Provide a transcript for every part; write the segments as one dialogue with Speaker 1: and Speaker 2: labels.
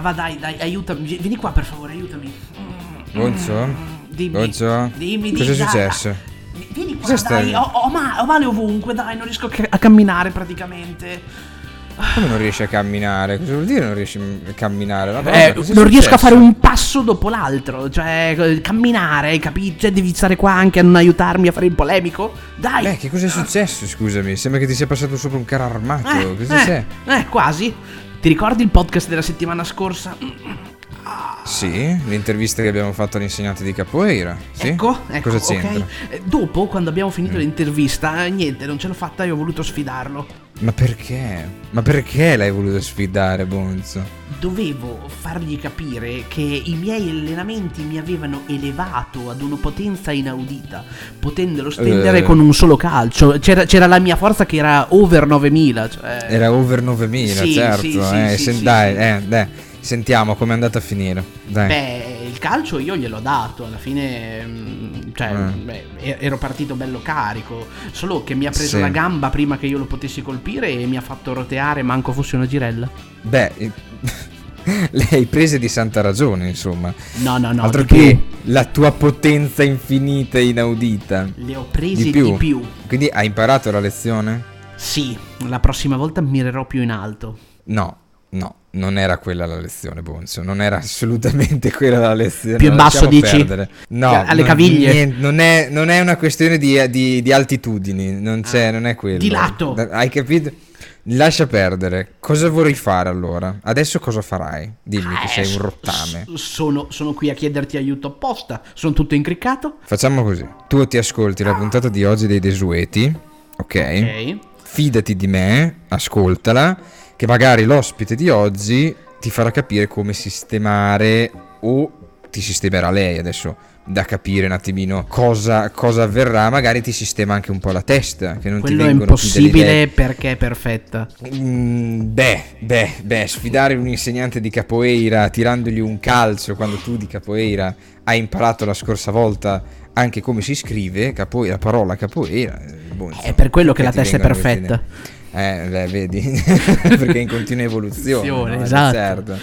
Speaker 1: va dai, dai, aiutami. Vieni qua per favore, aiutami.
Speaker 2: Bonzo?
Speaker 1: Dimmi.
Speaker 2: Bonzo?
Speaker 1: Dimmi, dimmi.
Speaker 2: Cosa è successo?
Speaker 1: Vieni qua,
Speaker 2: Cosa
Speaker 1: dai. Ho, ho ma- ho male ovunque, dai, non riesco a, camminare praticamente.
Speaker 2: Come non riesci a camminare? Cosa vuol dire non riesci a camminare? Ma
Speaker 1: Eh, non riesco a fare un passo dopo l'altro. Cioè, eh, camminare, capi? Cioè, devi stare qua anche a non aiutarmi a fare il polemico? Dai!
Speaker 2: Beh, che cosa è successo? Scusami, sembra che ti sia passato sopra un carro armato.
Speaker 1: Eh,
Speaker 2: cosa
Speaker 1: eh,
Speaker 2: c'è?
Speaker 1: eh, quasi. Ti ricordi il podcast della settimana scorsa?
Speaker 2: Sì, l'intervista che abbiamo fatto all'insegnante di capoeira. Sì?
Speaker 1: Ecco, ecco,
Speaker 2: Cosa c'entra?
Speaker 1: ok. Eh, Dopo, quando abbiamo finito
Speaker 2: Mm.
Speaker 1: l'intervista, eh, niente, non ce l'ho fatta e ho voluto sfidarlo.
Speaker 2: Ma perché? Ma perché l'hai voluto sfidare, Bonzo?
Speaker 1: Dovevo fargli capire che i miei allenamenti mi avevano elevato ad una potenza inaudita, potendolo stendere
Speaker 2: Eh.
Speaker 1: con un solo calcio. C'era, c'era la mia forza che era over 9000. Cioè...
Speaker 2: Era over 9000,
Speaker 1: Sì,
Speaker 2: certo.
Speaker 1: sì, sì,
Speaker 2: eh, sen- dai, eh, dai, sentiamo com'è andata a finire. Dai.
Speaker 1: Beh, calcio io gliel'ho dato, alla fine mm, cioè, beh, e- ero partito bello carico, solo che mi ha preso
Speaker 2: Sì.
Speaker 1: la gamba prima che io lo potessi colpire e mi ha fatto roteare manco fosse una girella.
Speaker 2: Beh, eh, le hai prese di santa ragione, insomma.
Speaker 1: No, no, no,
Speaker 2: Altro
Speaker 1: di
Speaker 2: che
Speaker 1: più.
Speaker 2: la tua potenza infinita e inaudita.
Speaker 1: Le ho prese
Speaker 2: Di
Speaker 1: di
Speaker 2: più.
Speaker 1: più.
Speaker 2: Quindi hai imparato la lezione?
Speaker 1: Sì, la prossima volta mirerò più in alto.
Speaker 2: No, no, non era quella la lezione, Bonzo. Non era assolutamente quella la lezione.
Speaker 1: Più in basso, dici?
Speaker 2: perdere. No,
Speaker 1: Alle
Speaker 2: non-
Speaker 1: caviglie?
Speaker 2: niente, non, è, non è una questione di, di- di altitudini, non c'è, non è quello.
Speaker 1: Di lato.
Speaker 2: Hai capito? Lascia perdere. Cosa vorrei fare allora? Adesso cosa farai? Dimmi che
Speaker 1: Eh,
Speaker 2: sei un rottame.
Speaker 1: sono, sono qui a chiederti aiuto apposta. Sono tutto incriccato?
Speaker 2: Facciamo così. Tu ti ascolti la puntata di oggi dei Desueti, ok?
Speaker 1: Ok.
Speaker 2: Fidati di me, ascoltala, che magari l'ospite di oggi ti farà capire come sistemare o ti sistemerà lei adesso da capire un attimino cosa, cosa avverrà, magari ti sistema anche un po' la testa, che non
Speaker 1: Quello
Speaker 2: ti
Speaker 1: è impossibile perché è perfetta.
Speaker 2: Mm, beh, beh, beh, sfidare un insegnante di capoeira tirandogli un calcio quando tu di capoeira hai imparato la scorsa volta anche come si scrive capoeira, la parola capoeira. eh, boh, insomma,
Speaker 1: È per quello che la testa è perfetta.
Speaker 2: Eh, beh, vedi, perché è in continua evoluzione. No? Eh,
Speaker 1: esatto.
Speaker 2: certo.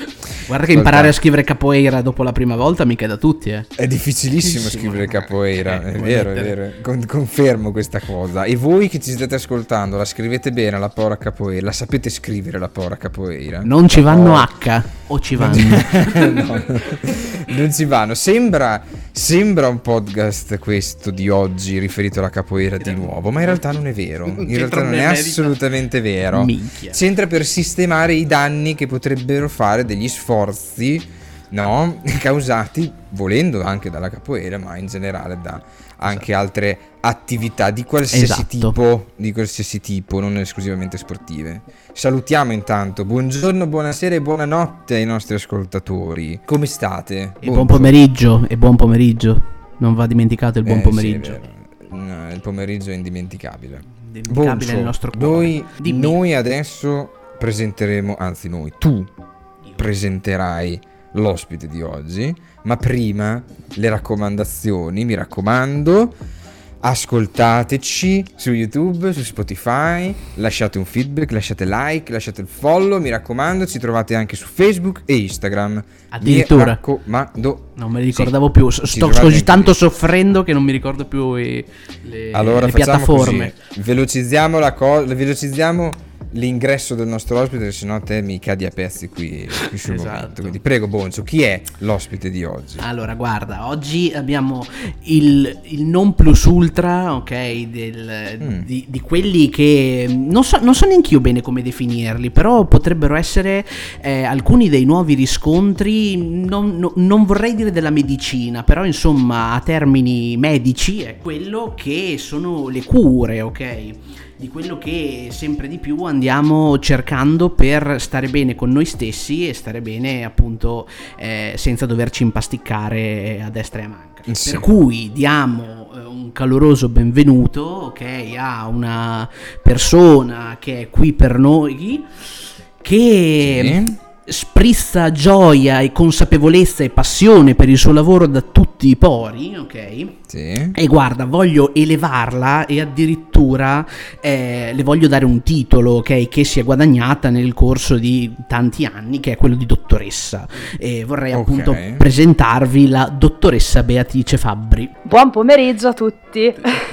Speaker 1: Guarda che imparare a scrivere capoeira dopo la prima volta mica è da tutti, eh.
Speaker 2: È difficilissimo
Speaker 1: Sì,
Speaker 2: scrivere
Speaker 1: ma-
Speaker 2: capoeira,
Speaker 1: eh,
Speaker 2: è vero, è
Speaker 1: mettere?
Speaker 2: vero. Con- confermo questa cosa. E voi che ci state ascoltando, la scrivete bene la parola capoeira? La sapete scrivere la parola capoeira?
Speaker 1: Non ci vanno. H o ci vanno.
Speaker 2: no, non ci vanno. Sembra, sembra un podcast questo di oggi riferito alla capoeira di nuovo, ma in realtà non è vero. In realtà non è assolutamente vero.
Speaker 1: Minchia.
Speaker 2: C'entra per sistemare i danni che potrebbero fare degli sforzi. No, causati volendo anche dalla capoeira, ma in generale da anche altre attività di qualsiasi
Speaker 1: Esatto.
Speaker 2: tipo, di qualsiasi tipo, non esclusivamente sportive. Salutiamo intanto, buongiorno, buonasera e buonanotte ai nostri ascoltatori. Come state?
Speaker 1: E buon pomeriggio, e buon pomeriggio. Non va dimenticato il buon
Speaker 2: Eh, sì,
Speaker 1: pomeriggio.
Speaker 2: vero. No, il pomeriggio è indimenticabile.
Speaker 1: Indimenticabile nel nostro cuore.
Speaker 2: noi, noi adesso presenteremo, anzi noi, tu presenterai l'ospite di oggi, ma prima le raccomandazioni, mi raccomando, ascoltateci su YouTube, su Spotify, lasciate un feedback, lasciate like, lasciate il follow, mi raccomando, ci trovate anche su Facebook e Instagram.
Speaker 1: Addirittura.
Speaker 2: Mi raccomando.
Speaker 1: Non me li ricordavo più. S-
Speaker 2: ci
Speaker 1: Sto così tanto
Speaker 2: lì.
Speaker 1: soffrendo che non mi ricordo più i- le,
Speaker 2: Allora
Speaker 1: le piattaforme.
Speaker 2: così, velocizziamo la cosa, velocizziamo l'ingresso del nostro ospite, se no te mi cadi a pezzi qui, qui sul
Speaker 1: Esatto.
Speaker 2: momento. Quindi prego Bonzo, chi è l'ospite di oggi?
Speaker 1: Allora, guarda, oggi abbiamo il, il non plus ultra, ok, del-
Speaker 2: Mm.
Speaker 1: di, di quelli che non so, non so neanche io bene come definirli, però potrebbero essere eh, alcuni dei nuovi riscontri, non, no- non vorrei dire della medicina, però insomma a termini medici è quello che sono le cure, ok? Di quello che sempre di più andiamo cercando per stare bene con noi stessi e stare bene appunto eh, senza doverci impasticcare a destra e a manca.
Speaker 2: Sì.
Speaker 1: Per cui diamo eh, un caloroso benvenuto ok, a una persona che è qui per noi che
Speaker 2: Sì.
Speaker 1: Sprizza gioia e consapevolezza e passione per il suo lavoro da tutti i pori, ok?
Speaker 2: Sì.
Speaker 1: E guarda, voglio elevarla e addirittura eh, le voglio dare un titolo, ok? Che si è guadagnata nel corso di tanti anni, che è quello di dottoressa. E vorrei
Speaker 2: Ok.
Speaker 1: appunto presentarvi la dottoressa Beatrice Fabbri.
Speaker 3: Buon pomeriggio a tutti.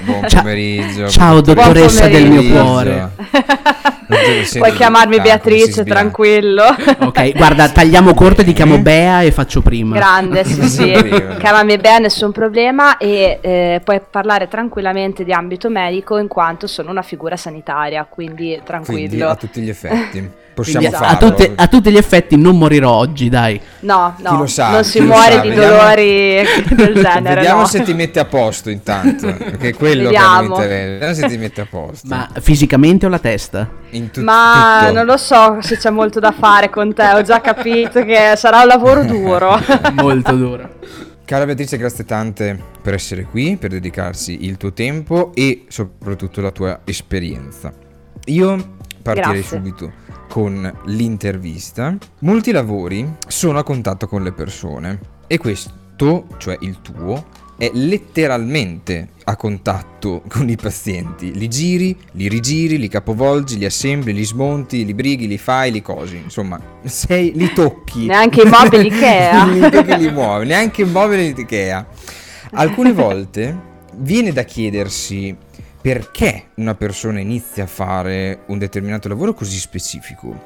Speaker 2: Buon
Speaker 1: Ciao-
Speaker 2: pomeriggio.
Speaker 1: ciao,
Speaker 2: buon
Speaker 1: dottoressa
Speaker 3: del mio
Speaker 2: pomeriggio.
Speaker 1: cuore.
Speaker 3: Puoi chiamarmi
Speaker 2: ah,
Speaker 3: Beatrice, tranquillo.
Speaker 1: Ok, guarda, tagliamo corto e ti chiamo
Speaker 2: Eh?
Speaker 1: Bea e faccio prima.
Speaker 3: Grande, sì, sì. Chiamami bene, nessun problema e eh, puoi parlare tranquillamente di ambito medico in quanto sono una figura sanitaria, quindi
Speaker 2: Quindi
Speaker 3: tranquillo.
Speaker 2: a tutti gli effetti possiamo
Speaker 1: Quindi a,
Speaker 2: farlo.
Speaker 1: tutte- a tutti gli effetti non morirò oggi, dai.
Speaker 3: No, no,
Speaker 2: Chi lo sa,
Speaker 3: non si muore
Speaker 2: sa,
Speaker 3: di
Speaker 2: vediamo-
Speaker 3: dolori del genere.
Speaker 2: Vediamo
Speaker 3: no.
Speaker 2: se ti mette a posto intanto, perché è quello
Speaker 3: Vediamo.
Speaker 2: che mi interessa. Vediamo se ti mette a posto.
Speaker 1: Ma fisicamente o la testa?
Speaker 2: In tut-
Speaker 3: Ma
Speaker 2: tutto.
Speaker 3: non lo so se c'è molto da fare con te, ho già capito che sarà un lavoro duro.
Speaker 1: Molto duro.
Speaker 2: Cara Beatrice, grazie tante per essere qui, per dedicarsi il tuo tempo e soprattutto la tua esperienza. Io partirei
Speaker 3: Grazie.
Speaker 2: subito con l'intervista. Molti lavori sono a contatto con le persone e questo, cioè il tuo, è letteralmente a contatto con i pazienti. Li giri, li rigiri, li capovolgi, li assembli, li smonti, li brighi, li fai, li cosi. Insomma, sei, li tocchi.
Speaker 3: Neanche i mobili Ikea.
Speaker 2: tocchi, li muovi, neanche i mobili di Ikea. Alcune volte viene da chiedersi perché una persona inizia a fare un determinato lavoro così specifico.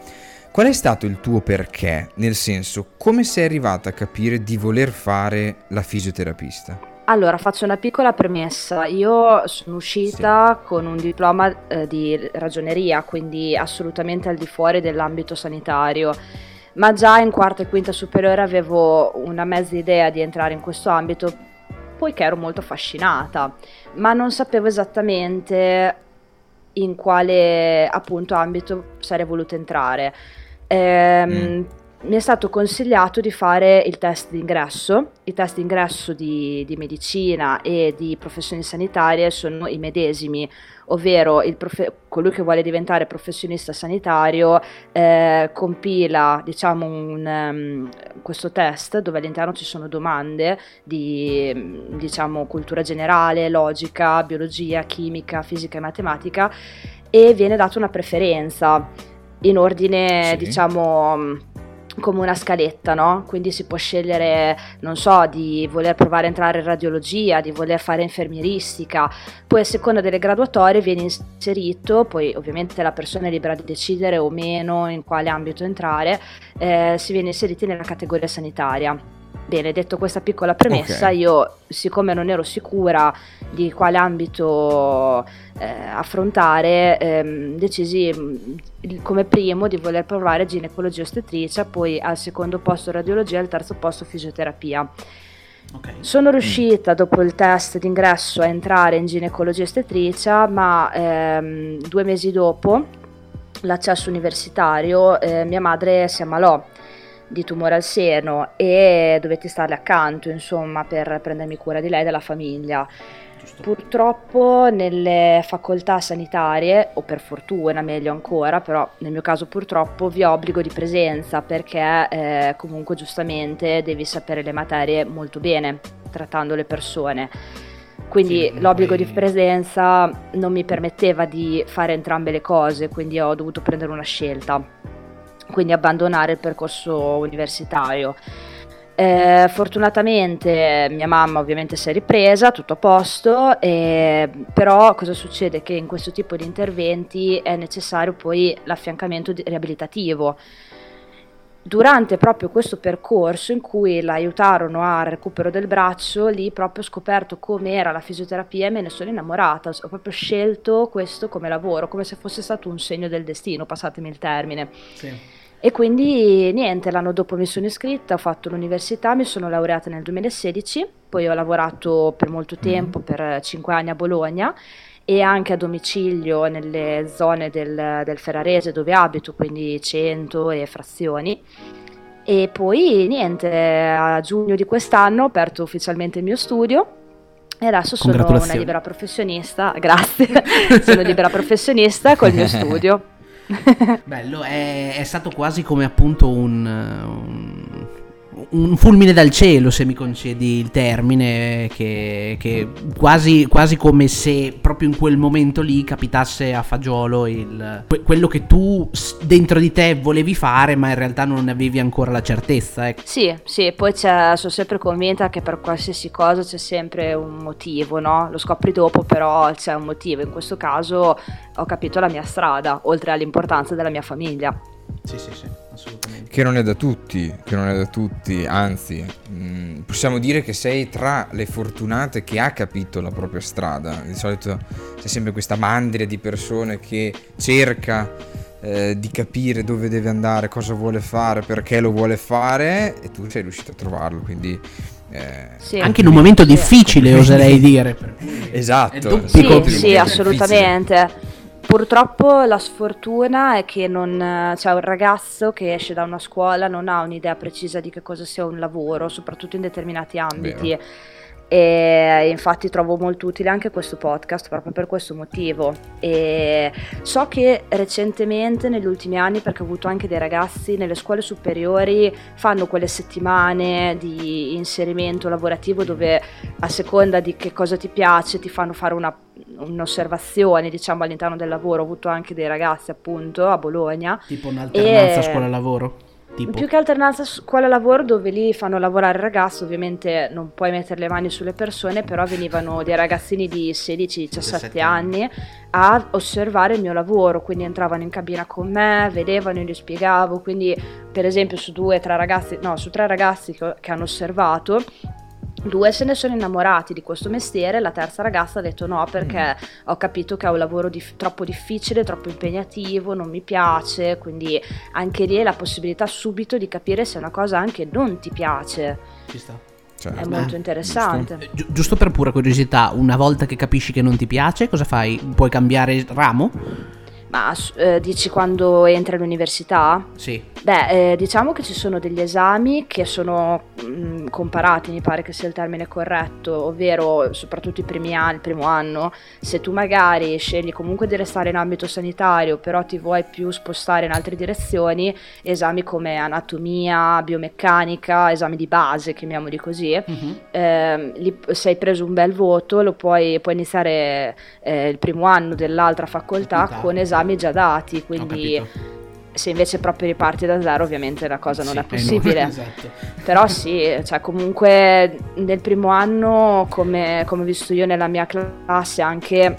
Speaker 2: Qual è stato il tuo perché? Nel senso, come sei arrivata a capire di voler fare la fisioterapista?
Speaker 3: Allora, faccio una piccola premessa. Io sono uscita con un diploma eh, di ragioneria, quindi assolutamente al di fuori dell'ambito sanitario, ma già in quarta e quinta superiore avevo una mezza idea di entrare in questo ambito, poiché ero molto affascinata, ma non sapevo esattamente in quale appunto ambito sarei voluta entrare. Ehm,
Speaker 2: Mm.
Speaker 3: Mi è stato consigliato di fare il test d'ingresso. I test d'ingresso di, di medicina e di professioni sanitarie sono i medesimi, ovvero il profe- colui che vuole diventare professionista sanitario eh, compila diciamo, un, ehm, questo test dove all'interno ci sono domande di diciamo, cultura generale, logica, biologia, chimica, fisica e matematica e viene data una preferenza in ordine
Speaker 2: Sì.
Speaker 3: diciamo come una scaletta, no? Quindi si può scegliere, non so, di voler provare a entrare in radiologia, di voler fare infermieristica, poi a seconda delle graduatorie viene inserito, poi ovviamente la persona è libera di decidere o meno in quale ambito entrare, eh, si viene inseriti nella categoria sanitaria. Bene, detto questa piccola premessa,
Speaker 2: Ok.
Speaker 3: io siccome non ero sicura di quale ambito eh, affrontare, ehm, decisi mm, come primo di voler provare ginecologia ostetricia, poi al secondo posto radiologia e al terzo posto fisioterapia.
Speaker 1: Ok.
Speaker 3: Sono riuscita dopo il test d'ingresso a entrare in ginecologia ostetricia, ma ehm, due mesi dopo l'accesso universitario eh, mia madre si ammalò di tumore al seno e dovetti starle accanto, insomma, per prendermi cura di lei e della famiglia. Purtroppo nelle facoltà sanitarie, o per fortuna meglio ancora, però nel mio caso purtroppo vi ho obbligo di presenza perché eh, comunque giustamente devi sapere le materie molto bene trattando le persone. Quindi
Speaker 1: Sì,
Speaker 3: l'obbligo
Speaker 1: poi-
Speaker 3: di presenza non mi permetteva di fare entrambe le cose, quindi ho dovuto prendere una scelta, quindi abbandonare il percorso universitario. Eh, fortunatamente mia mamma ovviamente si è ripresa, tutto a posto, eh, però cosa succede? Che in questo tipo di interventi è necessario poi l'affiancamento riabilitativo. Durante proprio questo percorso in cui la aiutarono al recupero del braccio, lì proprio ho scoperto com'era la fisioterapia e me ne sono innamorata, ho proprio scelto questo come lavoro, come se fosse stato un segno del destino, passatemi il termine.
Speaker 1: Sì.
Speaker 3: E quindi niente, l'anno dopo mi sono iscritta, ho fatto l'università, mi sono laureata nel 2016, poi ho lavorato per molto tempo, per 5 anni a Bologna e anche a domicilio nelle zone del, del Ferrarese dove abito, quindi Cento e Frazioni. E poi niente, a giugno di quest'anno ho aperto ufficialmente il mio studio e adesso sono una libera professionista, grazie, sono libera professionista col mio studio.
Speaker 1: Bello, è, è, stato quasi come appunto un, un un fulmine dal cielo, se mi concedi il termine, che, che quasi, quasi, come se proprio in quel momento lì capitasse a fagiolo il, quello che tu dentro di te volevi fare, ma in realtà non ne avevi ancora la certezza. Ecco.
Speaker 3: Sì, sì, poi sono sempre convinta che per qualsiasi cosa c'è sempre un motivo, no? Lo scopri dopo, però c'è un motivo. In questo caso ho capito la mia strada, oltre all'importanza della mia famiglia.
Speaker 1: Sì, sì, sì, assolutamente.
Speaker 2: Che non è da tutti, che non è da tutti, anzi, mh, mm, possiamo dire che sei tra le fortunate che ha capito la propria strada. Di solito c'è sempre questa mandria di persone che cerca eh, di capire dove deve andare, cosa vuole fare, perché lo vuole fare e tu sei riuscito a trovarlo, quindi...
Speaker 1: Eh, sì. Anche in un momento difficile, oserei dire.
Speaker 2: esatto.
Speaker 3: Sì, sì, assolutamente. Purtroppo la sfortuna è che non, c'è un ragazzo che esce da una scuola non ha un'idea precisa di che cosa sia un lavoro, soprattutto in determinati ambiti. Vero. E infatti trovo molto utile anche questo podcast proprio per questo motivo. E so che recentemente, negli ultimi anni, perché ho avuto anche dei ragazzi nelle scuole superiori, fanno quelle settimane di inserimento lavorativo dove a seconda di che cosa ti piace ti fanno fare una un'osservazione diciamo all'interno del lavoro, ho avuto anche dei ragazzi appunto a Bologna.
Speaker 1: Tipo un'alternanza e... scuola-lavoro? Tipo.
Speaker 3: Più che alternanza scuola-lavoro dove lì fanno lavorare il ragazzo, ovviamente non puoi mettere le mani sulle persone, però venivano dei ragazzini di 16-17 anni a osservare il mio lavoro, quindi entravano in cabina con me, vedevano, io gli spiegavo, quindi per esempio su due, tre ragazzi, no, su tre ragazzi che, che hanno osservato Due se ne sono innamorati di questo mestiere, la terza ragazza ha detto no perché mm. ho capito che è un lavoro dif- troppo difficile, troppo impegnativo, non mi piace, quindi anche lì è la possibilità subito di capire se una cosa anche non ti piace.
Speaker 1: Ci sta.
Speaker 3: Certo. È molto interessante.
Speaker 1: Giusto. Gi- giusto per pura curiosità, una volta che capisci che non ti piace, cosa fai? Puoi cambiare ramo?
Speaker 3: Ma eh, dici quando entri all'università?
Speaker 1: Sì.
Speaker 3: Beh, eh, diciamo che ci sono degli esami che sono mh, mm, comparati, mi pare che sia il termine corretto, ovvero soprattutto i primi anni, il primo anno, se tu magari scegli comunque di restare in ambito sanitario, però ti vuoi più spostare in altre direzioni, esami come anatomia, biomeccanica, esami di base, chiamiamoli così, uh-huh. eh, li, se hai preso un bel voto lo puoi, puoi iniziare eh, il primo anno dell'altra facoltà con esami già dati, quindi se invece proprio riparti da zero ovviamente la cosa non sì, è possibile. No, esatto. Però sì, cioè comunque nel primo anno, come, come ho visto io nella mia classe, anche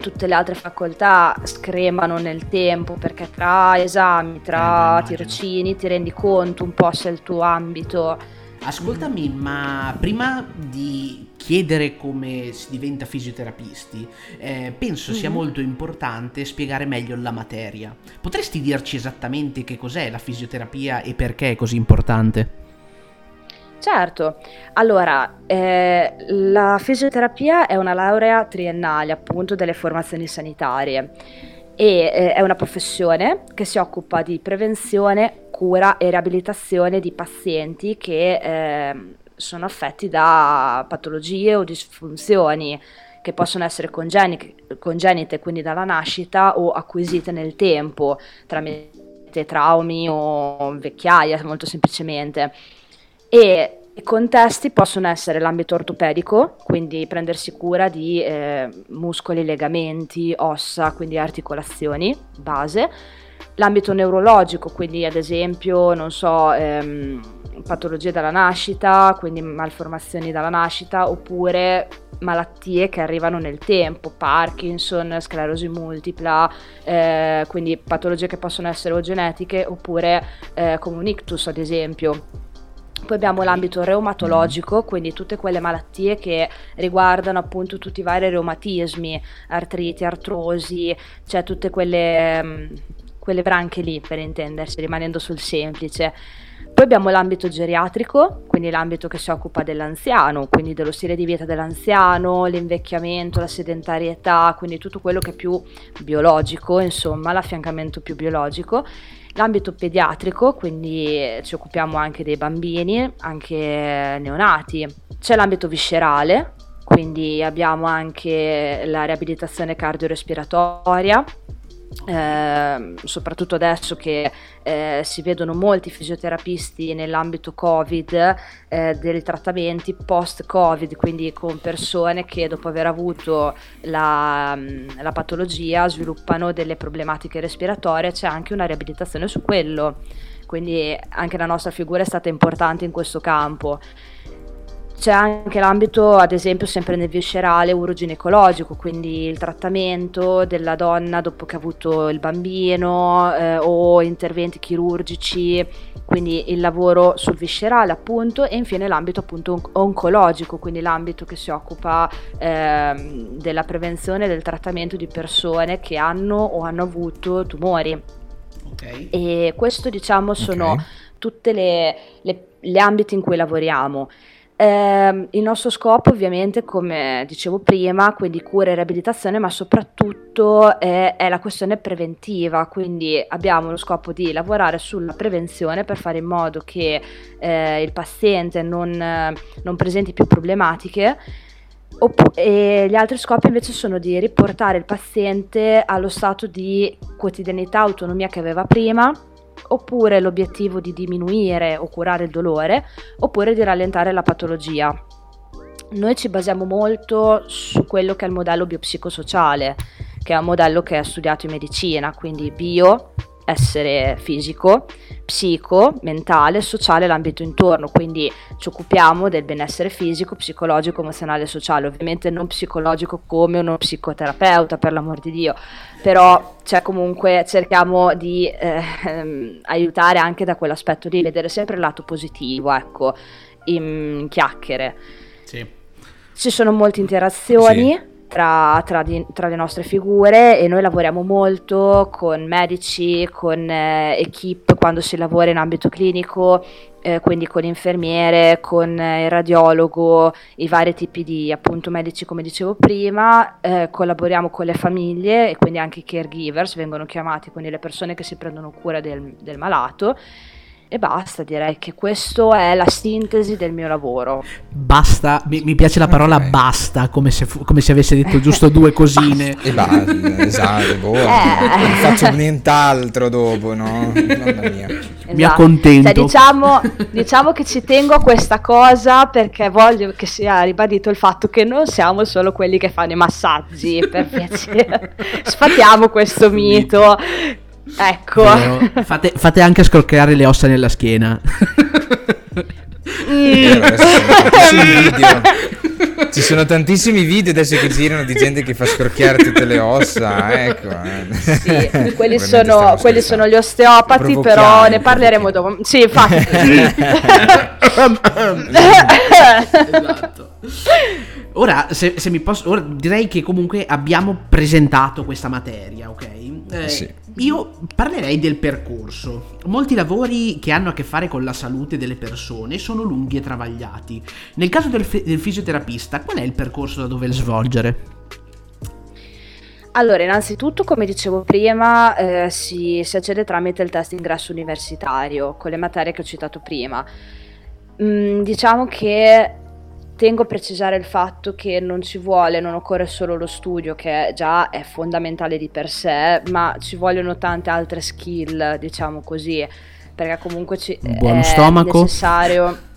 Speaker 3: tutte le altre facoltà scremano nel tempo perché tra esami, tra eh, tirocini ti rendi conto un po' se è il tuo ambito.
Speaker 1: Ascoltami, ma prima di chiedere come si diventa fisioterapisti, eh, penso sia mhm. molto importante spiegare meglio la materia. Potresti dirci esattamente che cos'è la fisioterapia e perché è così importante?
Speaker 3: Certo, allora eh, la fisioterapia è una laurea triennale appunto delle formazioni sanitarie e eh, è una professione che si occupa di prevenzione, cura e riabilitazione di pazienti che eh, sono affetti da patologie o disfunzioni che possono essere congenite, congenite quindi dalla nascita o acquisite nel tempo tramite traumi o vecchiaia molto semplicemente. E i contesti possono essere l'ambito ortopedico, quindi prendersi cura di eh, muscoli, legamenti, ossa, quindi articolazioni, base, l'ambito neurologico, quindi ad esempio, non so, ehm, patologie dalla nascita, quindi malformazioni dalla nascita, oppure malattie che arrivano nel tempo, Parkinson, sclerosi multipla, eh, quindi patologie che possono essere o genetiche oppure eh, come un ictus ad esempio. Poi abbiamo l'ambito reumatologico, quindi tutte quelle malattie che riguardano appunto tutti i vari reumatismi, artriti, artrosi, cioè tutte quelle, mm, quelle branche lì per intendersi, rimanendo sul semplice. Poi abbiamo l'ambito geriatrico, quindi l'ambito che si occupa dell'anziano, quindi dello stile di vita dell'anziano, l'invecchiamento, la sedentarietà, quindi tutto quello che è più biologico, insomma, l'affiancamento più biologico. L'ambito pediatrico, quindi ci occupiamo anche dei bambini, anche neonati. C'è l'ambito viscerale, quindi abbiamo anche la riabilitazione cardiorespiratoria, eh, soprattutto adesso che eh, si vedono molti fisioterapisti nell'ambito Covid eh, dei trattamenti post-Covid, quindi con persone che dopo aver avuto la, la patologia sviluppano delle problematiche respiratorie, c'è anche una riabilitazione su quello, quindi anche la nostra figura è stata importante in questo campo. C'è anche l'ambito, ad esempio, sempre nel viscerale uroginecologico, quindi il trattamento della donna dopo che ha avuto il bambino eh, o interventi chirurgici, quindi il lavoro sul viscerale appunto e infine l'ambito appunto oncologico, quindi l'ambito che si occupa eh, della prevenzione e del trattamento di persone che hanno o hanno avuto tumori. Okay. E questo diciamo sono okay. tutte le, le, le ambiti in cui lavoriamo. Eh, il nostro scopo ovviamente, come dicevo prima, quindi cura e riabilitazione, ma soprattutto è, è, la questione preventiva, quindi abbiamo lo scopo di lavorare sulla prevenzione per fare in modo che eh, il paziente non, non presenti più problematiche. E gli altri scopi invece sono di riportare il paziente allo stato di quotidianità, autonomia che aveva prima, oppure l'obiettivo di diminuire o curare il dolore, oppure di rallentare la patologia. Noi ci basiamo molto su quello che è il modello biopsicosociale, che è un modello che è studiato in medicina, quindi bio, essere fisico, psico, mentale, sociale l'ambito intorno, quindi ci occupiamo del benessere fisico, psicologico, emozionale e sociale, ovviamente non psicologico come uno psicoterapeuta per l'amor di Dio, però cioè, comunque cerchiamo di eh, aiutare anche da quell'aspetto di vedere sempre il lato positivo, ecco, in chiacchiere. Sì. Ci sono molte interazioni. Sì tra, tra, di, tra, le nostre figure e noi lavoriamo molto con medici, con eh, equip quando si lavora in ambito clinico, eh, quindi con l'infermiere, con eh, il radiologo, i vari tipi di appunto medici come dicevo prima, eh, collaboriamo con le famiglie e quindi anche i caregivers vengono chiamati, quindi le persone che si prendono cura del, del malato e basta, direi che questa è la sintesi del mio lavoro.
Speaker 1: Basta, mi, mi piace la parola okay. basta, come se, fu, come se, avesse detto giusto due cosine.
Speaker 2: e basta, esatto, boh, eh. non faccio nient'altro dopo, no? Mamma mia.
Speaker 1: Esatto. Mi accontento.
Speaker 3: Cioè, diciamo, diciamo che ci tengo a questa cosa perché voglio che sia ribadito il fatto che non siamo solo quelli che fanno i massaggi, per piacere. Sfatiamo questo mito. Ecco.
Speaker 1: Fate, fate, anche scrocchiare le ossa nella schiena.
Speaker 2: Mm. Ci sono tantissimi video adesso che girano di gente che fa scrocchiare tutte le ossa. Ecco. Eh.
Speaker 3: Sì, quelli, sono, quelli sono, gli osteopati, però ne parleremo dopo. Sì, infatti.
Speaker 1: esatto. Ora, se, se mi posso, ora direi che comunque abbiamo presentato questa materia, ok? Eh, sì. Io parlerei del percorso. Molti lavori che hanno a che fare con la salute delle persone sono lunghi e travagliati. Nel caso del, del fisioterapista, qual è il percorso da dover svolgere?
Speaker 3: Allora, innanzitutto, come dicevo prima, eh, si, si, accede tramite il test ingresso universitario con le materie che ho citato prima. Mm, diciamo che tengo a precisare il fatto che non ci vuole, non occorre solo lo studio, che già è fondamentale di per sé, ma ci vogliono tante altre skill, diciamo così, perché comunque ci,
Speaker 1: Buono è stomaco.
Speaker 3: necessario.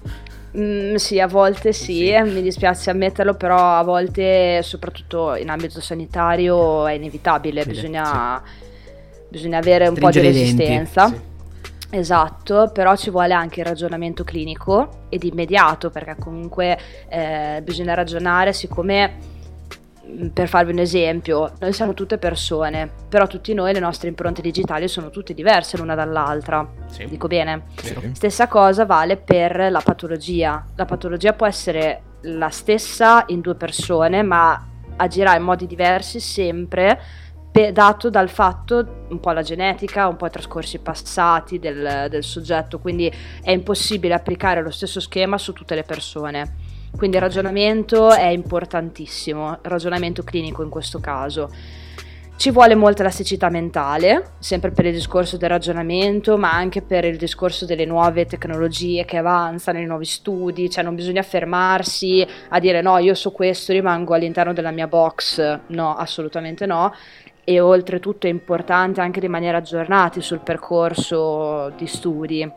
Speaker 3: Mm, sì, a volte sì, sì, mi dispiace ammetterlo, però a volte, soprattutto in ambito sanitario, è inevitabile, sì, bisogna, sì. bisogna, avere un Stringere po' di resistenza. Esatto, però ci vuole anche il ragionamento clinico ed immediato perché comunque eh, bisogna ragionare siccome mm, per farvi un esempio, noi siamo tutte persone, però tutti noi le nostre impronte digitali sono tutte diverse l'una dall'altra. Sì. Dico bene? Sì. Stessa cosa vale per la patologia. La patologia può essere la stessa in due persone, ma agirà in modi diversi sempre dato dal fatto un po' la genetica, un po' i trascorsi passati del, del soggetto, quindi è impossibile applicare lo stesso schema su tutte le persone. Quindi il ragionamento è importantissimo, il ragionamento clinico in questo caso. Ci vuole molta elasticità mentale, sempre per il discorso del ragionamento, ma anche per il discorso delle nuove tecnologie che avanzano, i nuovi studi, cioè non bisogna fermarsi a dire no, io so questo, rimango all'interno della mia box, no, assolutamente no, e oltretutto è importante anche rimanere aggiornati sul percorso di studi.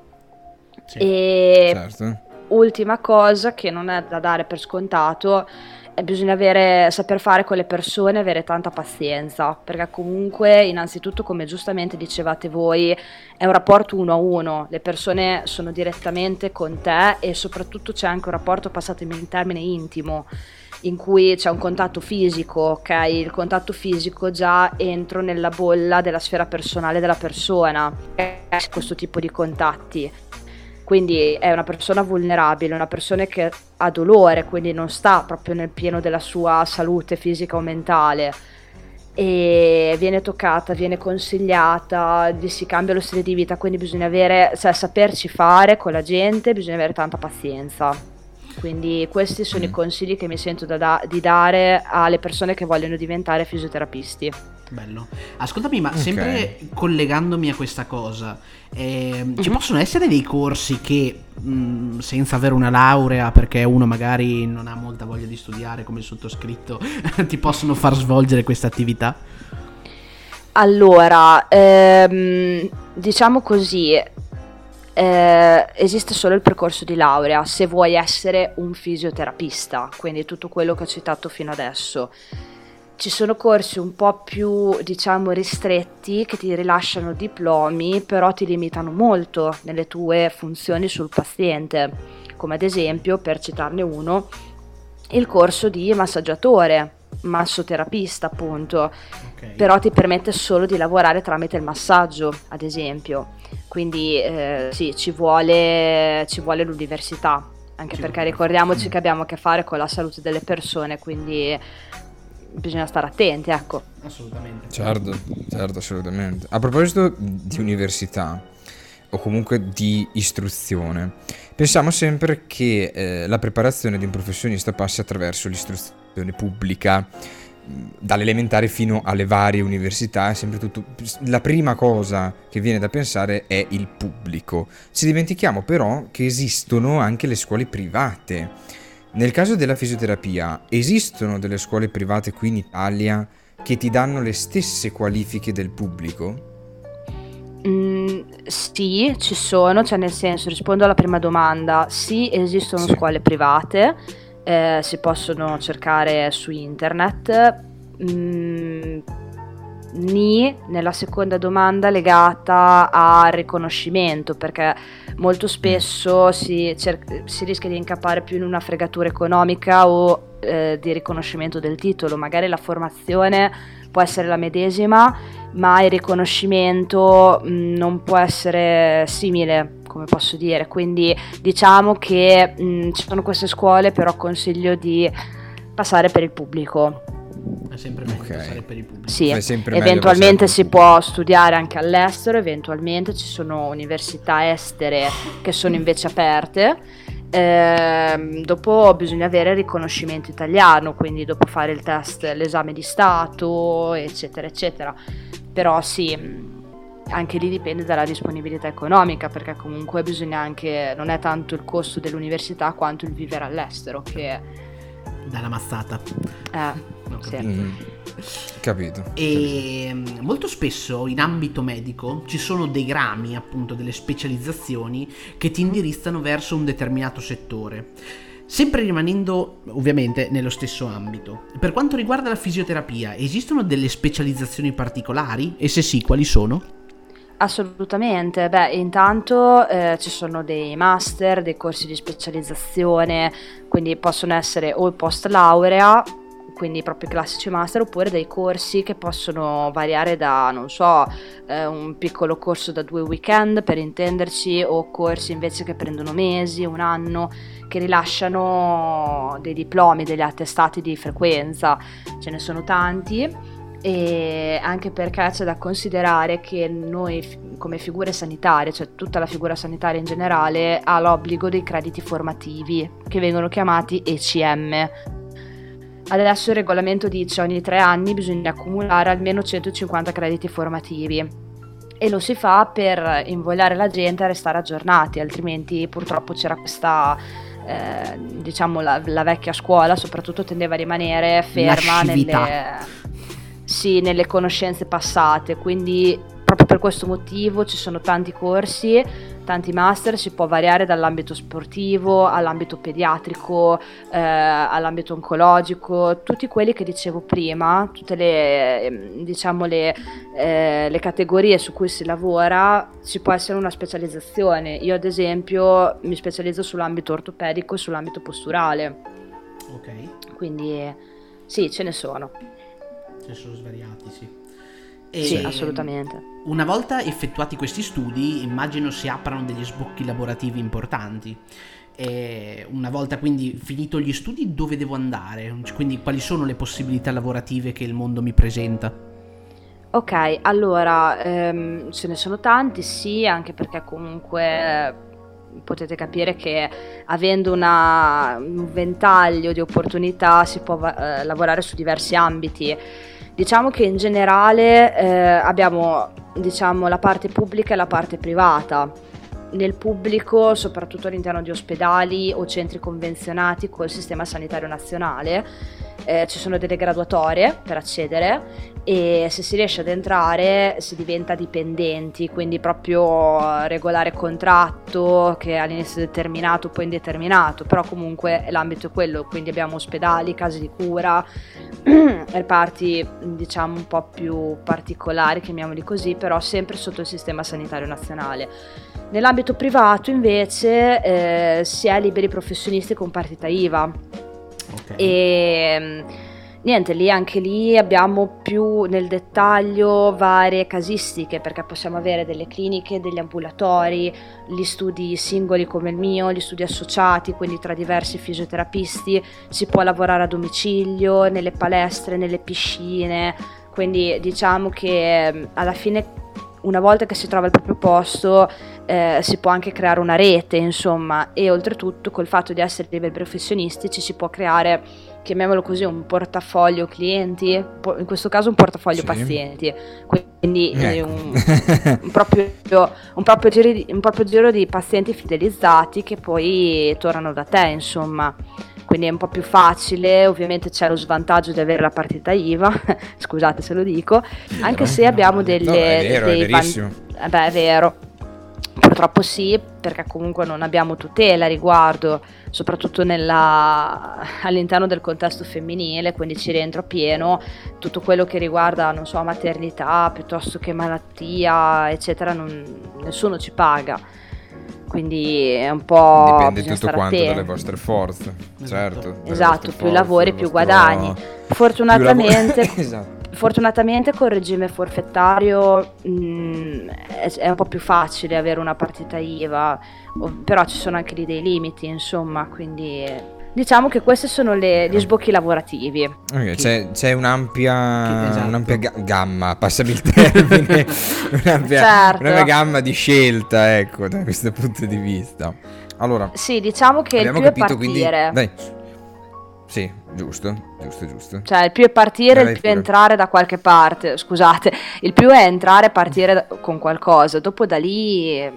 Speaker 3: Sì, e certo. ultima cosa che non è da dare per scontato è bisogna avere, saper fare con le persone, avere tanta pazienza, perché comunque innanzitutto come giustamente dicevate voi è un rapporto uno a uno, le persone sono direttamente con te e soprattutto c'è anche un rapporto passato in termine intimo in cui c'è un contatto fisico, ok? Il contatto fisico già entro nella bolla della sfera personale della persona, questo tipo di contatti. Quindi è una persona vulnerabile, una persona che ha dolore, quindi non sta proprio nel pieno della sua salute fisica o mentale e viene toccata, viene consigliata, si cambia lo stile di vita, quindi bisogna avere, cioè, saperci fare con la gente, bisogna avere tanta pazienza. Quindi questi sono i mm. consigli che mi sento da, di dare alle persone che vogliono diventare fisioterapisti.
Speaker 1: Bello. Ascoltami, ma okay. sempre collegandomi a questa cosa, eh, mm-hmm. ci mhm. possono essere dei corsi che mh, mm, senza avere una laurea, perché uno magari non ha molta voglia di studiare come il sottoscritto, ti possono far svolgere questa attività?
Speaker 3: Allora, ehm, diciamo così, eh, esiste solo il percorso di laurea se vuoi essere un fisioterapista, quindi tutto quello che ho citato fino adesso. Ci sono corsi un po' più, diciamo, ristretti che ti rilasciano diplomi, però ti limitano molto nelle tue funzioni sul paziente, come ad esempio, per citarne uno, il corso di massaggiatore, massoterapista appunto, okay. però ti permette solo di lavorare tramite il massaggio, ad esempio. Quindi eh, sì, ci vuole, ci vuole l'università, anche ci perché ricordiamoci mm. che abbiamo a che fare con la salute delle persone, quindi bisogna stare attenti, ecco.
Speaker 2: Assolutamente. Certo, certo, assolutamente. A proposito di università o comunque di istruzione, pensiamo sempre che eh, la preparazione di un professionista passi attraverso l'istruzione pubblica dall'elementare fino alle varie università è sempre tutto la prima cosa che viene da pensare è il pubblico. Ci dimentichiamo però che esistono anche le scuole private. Nel caso della fisioterapia esistono delle scuole private qui in Italia che ti danno le stesse qualifiche del pubblico?
Speaker 3: Mm, sì, ci sono, cioè nel senso rispondo alla prima domanda, sì esistono sì. scuole private eh, si possono cercare su internet. Mm, ni nella seconda domanda legata al riconoscimento perché molto spesso si, cer- si rischia di incappare più in una fregatura economica o eh, di riconoscimento del titolo magari la formazione può essere la medesima ma il riconoscimento mh, mm, non può essere simile come posso dire, quindi diciamo che mh, ci sono queste scuole, però consiglio di passare per il pubblico.
Speaker 1: È sempre meglio okay. passare per il pubblico.
Speaker 3: Sì, eventualmente si può studiare anche all'estero, eventualmente ci sono università estere che sono invece aperte. Eh, dopo bisogna avere il riconoscimento italiano, quindi dopo fare il test, l'esame di Stato, eccetera, eccetera. Però sì, anche lì dipende dalla disponibilità economica, perché comunque bisogna anche, non è tanto il costo dell'università quanto il vivere all'estero che...
Speaker 1: Dalla mazzata.
Speaker 3: Eh, sì. Mm.
Speaker 2: Capito.
Speaker 1: E capito. molto spesso in ambito medico ci sono dei rami, appunto, delle specializzazioni che ti indirizzano verso un determinato settore. Sempre rimanendo ovviamente nello stesso ambito. Per quanto riguarda la fisioterapia, esistono delle specializzazioni particolari? E se sì, quali sono?
Speaker 3: Assolutamente, beh intanto eh, ci sono dei master, dei corsi di specializzazione, quindi possono essere o post laurea, quindi proprio classici master, oppure dei corsi che possono variare da, non so, eh, un piccolo corso da due weekend per intenderci, o corsi invece che prendono mesi, un anno, che rilasciano dei diplomi, degli attestati di frequenza, ce ne sono tanti e anche perché c'è da considerare che noi come figure sanitarie, cioè tutta la figura sanitaria in generale, ha l'obbligo dei crediti formativi che vengono chiamati ECM. Adesso il regolamento dice ogni tre anni bisogna accumulare almeno 150 crediti formativi. E lo si fa per invogliare la gente a restare aggiornati, altrimenti purtroppo c'era questa eh, diciamo la, la, vecchia scuola soprattutto tendeva a rimanere ferma nelle sì, nelle conoscenze passate, quindi proprio per questo motivo ci sono tanti corsi, tanti master, si può variare dall'ambito sportivo all'ambito pediatrico, eh, all'ambito oncologico, tutti quelli che dicevo prima, tutte le, ehm, diciamo le, eh, le categorie su cui si lavora, ci può essere una specializzazione. Io ad esempio mi specializzo sull'ambito ortopedico e sull'ambito posturale. Ok. Quindi sì, ce ne sono.
Speaker 1: Ce ne sono svariati, sì.
Speaker 3: E sì, assolutamente.
Speaker 1: Una volta effettuati questi studi, immagino si aprano degli sbocchi lavorativi importanti. E una volta quindi finito gli studi, dove devo andare? Quindi quali sono le possibilità lavorative che il mondo mi presenta?
Speaker 3: Ok, allora ehm, ce ne sono tanti, sì, anche perché comunque potete capire che avendo una, un ventaglio di opportunità si può eh, lavorare su diversi ambiti. Diciamo che in generale eh, abbiamo diciamo, la parte pubblica e la parte privata. Nel pubblico, soprattutto all'interno di ospedali o centri convenzionati col sistema sanitario nazionale, eh, ci sono delle graduatorie per accedere e se si riesce ad entrare si diventa dipendenti, quindi proprio regolare contratto che all'inizio è determinato, poi indeterminato, però comunque l'ambito è quello, quindi abbiamo ospedali, case di cura, reparti diciamo un po' più particolari, chiamiamoli così, però sempre sotto il sistema sanitario nazionale. Nell'ambito privato invece eh, si è liberi professionisti con partita IVA Okay. E niente, lì anche lì abbiamo più nel dettaglio varie casistiche perché possiamo avere delle cliniche, degli ambulatori, gli studi singoli come il mio, gli studi associati, quindi tra diversi fisioterapisti, si può lavorare a domicilio, nelle palestre, nelle piscine, quindi diciamo che alla fine una volta che si trova il proprio posto eh, si può anche creare una rete, insomma, e oltretutto col fatto di essere liberi professionisti ci si può creare, chiamiamolo così, un portafoglio clienti, in questo caso un portafoglio sì. pazienti, quindi eh, ecco. un, un, proprio, un, proprio di, un proprio giro di pazienti fidelizzati che poi tornano da te, insomma quindi è un po' più facile, ovviamente c'è lo svantaggio di avere la partita IVA, scusate se lo dico, anche se abbiamo delle... No,
Speaker 2: è vero, dei è.
Speaker 3: Ban- eh beh, è vero, Purtroppo sì, perché comunque non abbiamo tutela a riguardo, soprattutto nella, all'interno del contesto femminile, quindi ci rientro pieno tutto quello che riguarda, non so, maternità piuttosto che malattia, eccetera, non, nessuno ci paga quindi è un po'
Speaker 2: dipende tutto quanto attenti. dalle vostre forze certo
Speaker 3: esatto più lavori più guadagni fortunatamente più lav- esatto. Fortunatamente col regime forfettario mh, mm, è, è, un po' più facile avere una partita IVA però ci sono anche lì dei limiti insomma quindi Diciamo che questi sono le, gli sbocchi lavorativi.
Speaker 2: Okay, c'è, c'è, un'ampia, esatto. un'ampia gamma, passami il termine, un'ampia, certo. un'ampia gamma di scelta, ecco, da questo punto di vista. Allora,
Speaker 3: sì, diciamo che il più capito, è partire.
Speaker 2: Quindi, dai. Sì, giusto, giusto, giusto.
Speaker 3: Cioè, il più è partire, il più è entrare da qualche parte. Scusate, il più è entrare e partire con qualcosa. Dopo da lì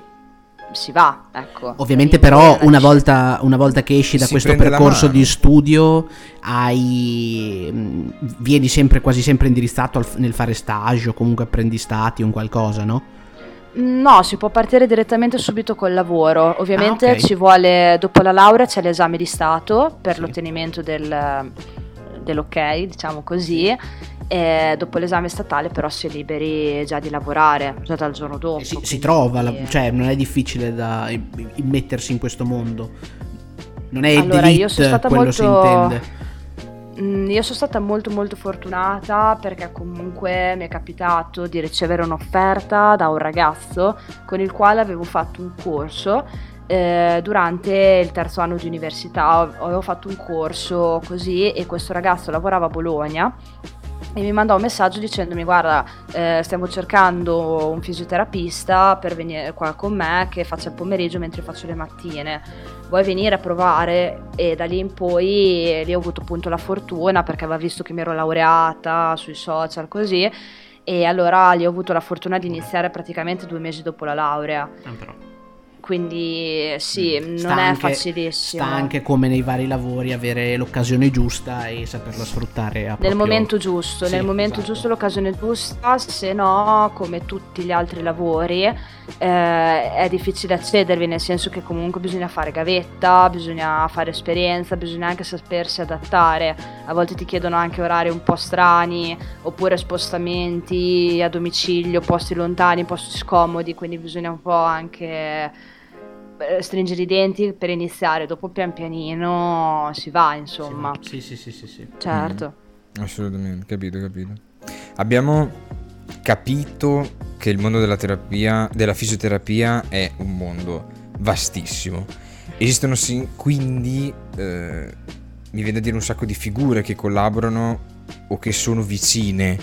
Speaker 3: si va. Ecco.
Speaker 1: Ovviamente però una volta, una volta, che esci da si questo percorso di studio hai, vieni sempre, quasi sempre indirizzato al, nel fare stage o comunque apprendistati o un qualcosa, no?
Speaker 3: No, si può partire direttamente subito col lavoro. Ovviamente ah, okay. ci vuole, dopo la laurea c'è l'esame di Stato per sì. l'ottenimento del, dell'ok, diciamo così e dopo l'esame statale però si è liberi già di lavorare, già dal giorno dopo.
Speaker 1: Si, si trova, la, cioè non è difficile da immettersi in questo mondo. Non è allora, io sono stata quello molto... si intende.
Speaker 3: Mm, io sono stata molto molto fortunata perché comunque mi è capitato di ricevere un'offerta da un ragazzo con il quale avevo fatto un corso eh, durante il terzo anno di università. Avevo fatto un corso così e questo ragazzo lavorava a Bologna e mi mandò un messaggio dicendomi guarda eh, stiamo cercando un fisioterapista per venire qua con me che faccia il pomeriggio mentre faccio le mattine vuoi venire a provare e da lì in poi lì ho avuto appunto la fortuna perché aveva visto che mi ero laureata sui social così e allora lì ho avuto la fortuna di iniziare praticamente due mesi dopo la laurea
Speaker 1: ah, però
Speaker 3: quindi sì, sta non anche, è facilissimo.
Speaker 1: Sta anche come nei vari lavori avere l'occasione giusta e saperla sfruttare
Speaker 3: nel proprio... momento giusto, sì, nel momento esatto. giusto l'occasione giusta, se no come tutti gli altri lavori eh, è difficile accedervi, nel senso che comunque bisogna fare gavetta, bisogna fare esperienza, bisogna anche sapersi adattare, a volte ti chiedono anche orari un po' strani oppure spostamenti a domicilio, posti lontani, posti scomodi, quindi bisogna un po' anche eh, stringere i denti per iniziare, dopo pian pianino si va, insomma.
Speaker 1: Sì, sì, sì, sì, sì.
Speaker 3: Certo.
Speaker 2: Mm, assolutamente, capito, capito. Abbiamo capito che il mondo della terapia, della fisioterapia è un mondo vastissimo. Esistono quindi, eh, mi viene a dire un sacco di figure che collaborano o che sono vicine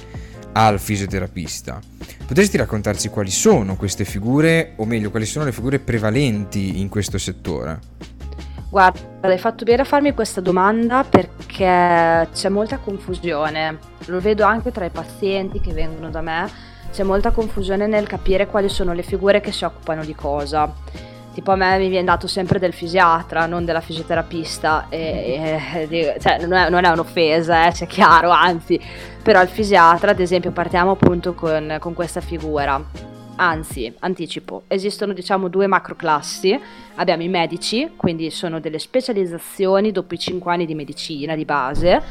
Speaker 2: al fisioterapista. Potresti raccontarci quali sono queste figure, o meglio, quali sono le figure prevalenti in questo settore?
Speaker 3: Guarda, hai fatto bene a farmi questa domanda perché c'è molta confusione. Lo vedo anche tra i pazienti che vengono da me. C'è molta confusione nel capire quali sono le figure che si occupano di cosa tipo a me mi viene dato sempre del fisiatra, non della fisioterapista, e, e, cioè, non, è, non, è, un'offesa, eh, c'è chiaro, anzi, però il fisiatra, ad esempio, partiamo appunto con, con questa figura. Anzi, anticipo, esistono diciamo due macroclassi, abbiamo i medici, quindi sono delle specializzazioni dopo i 5 anni di medicina di base,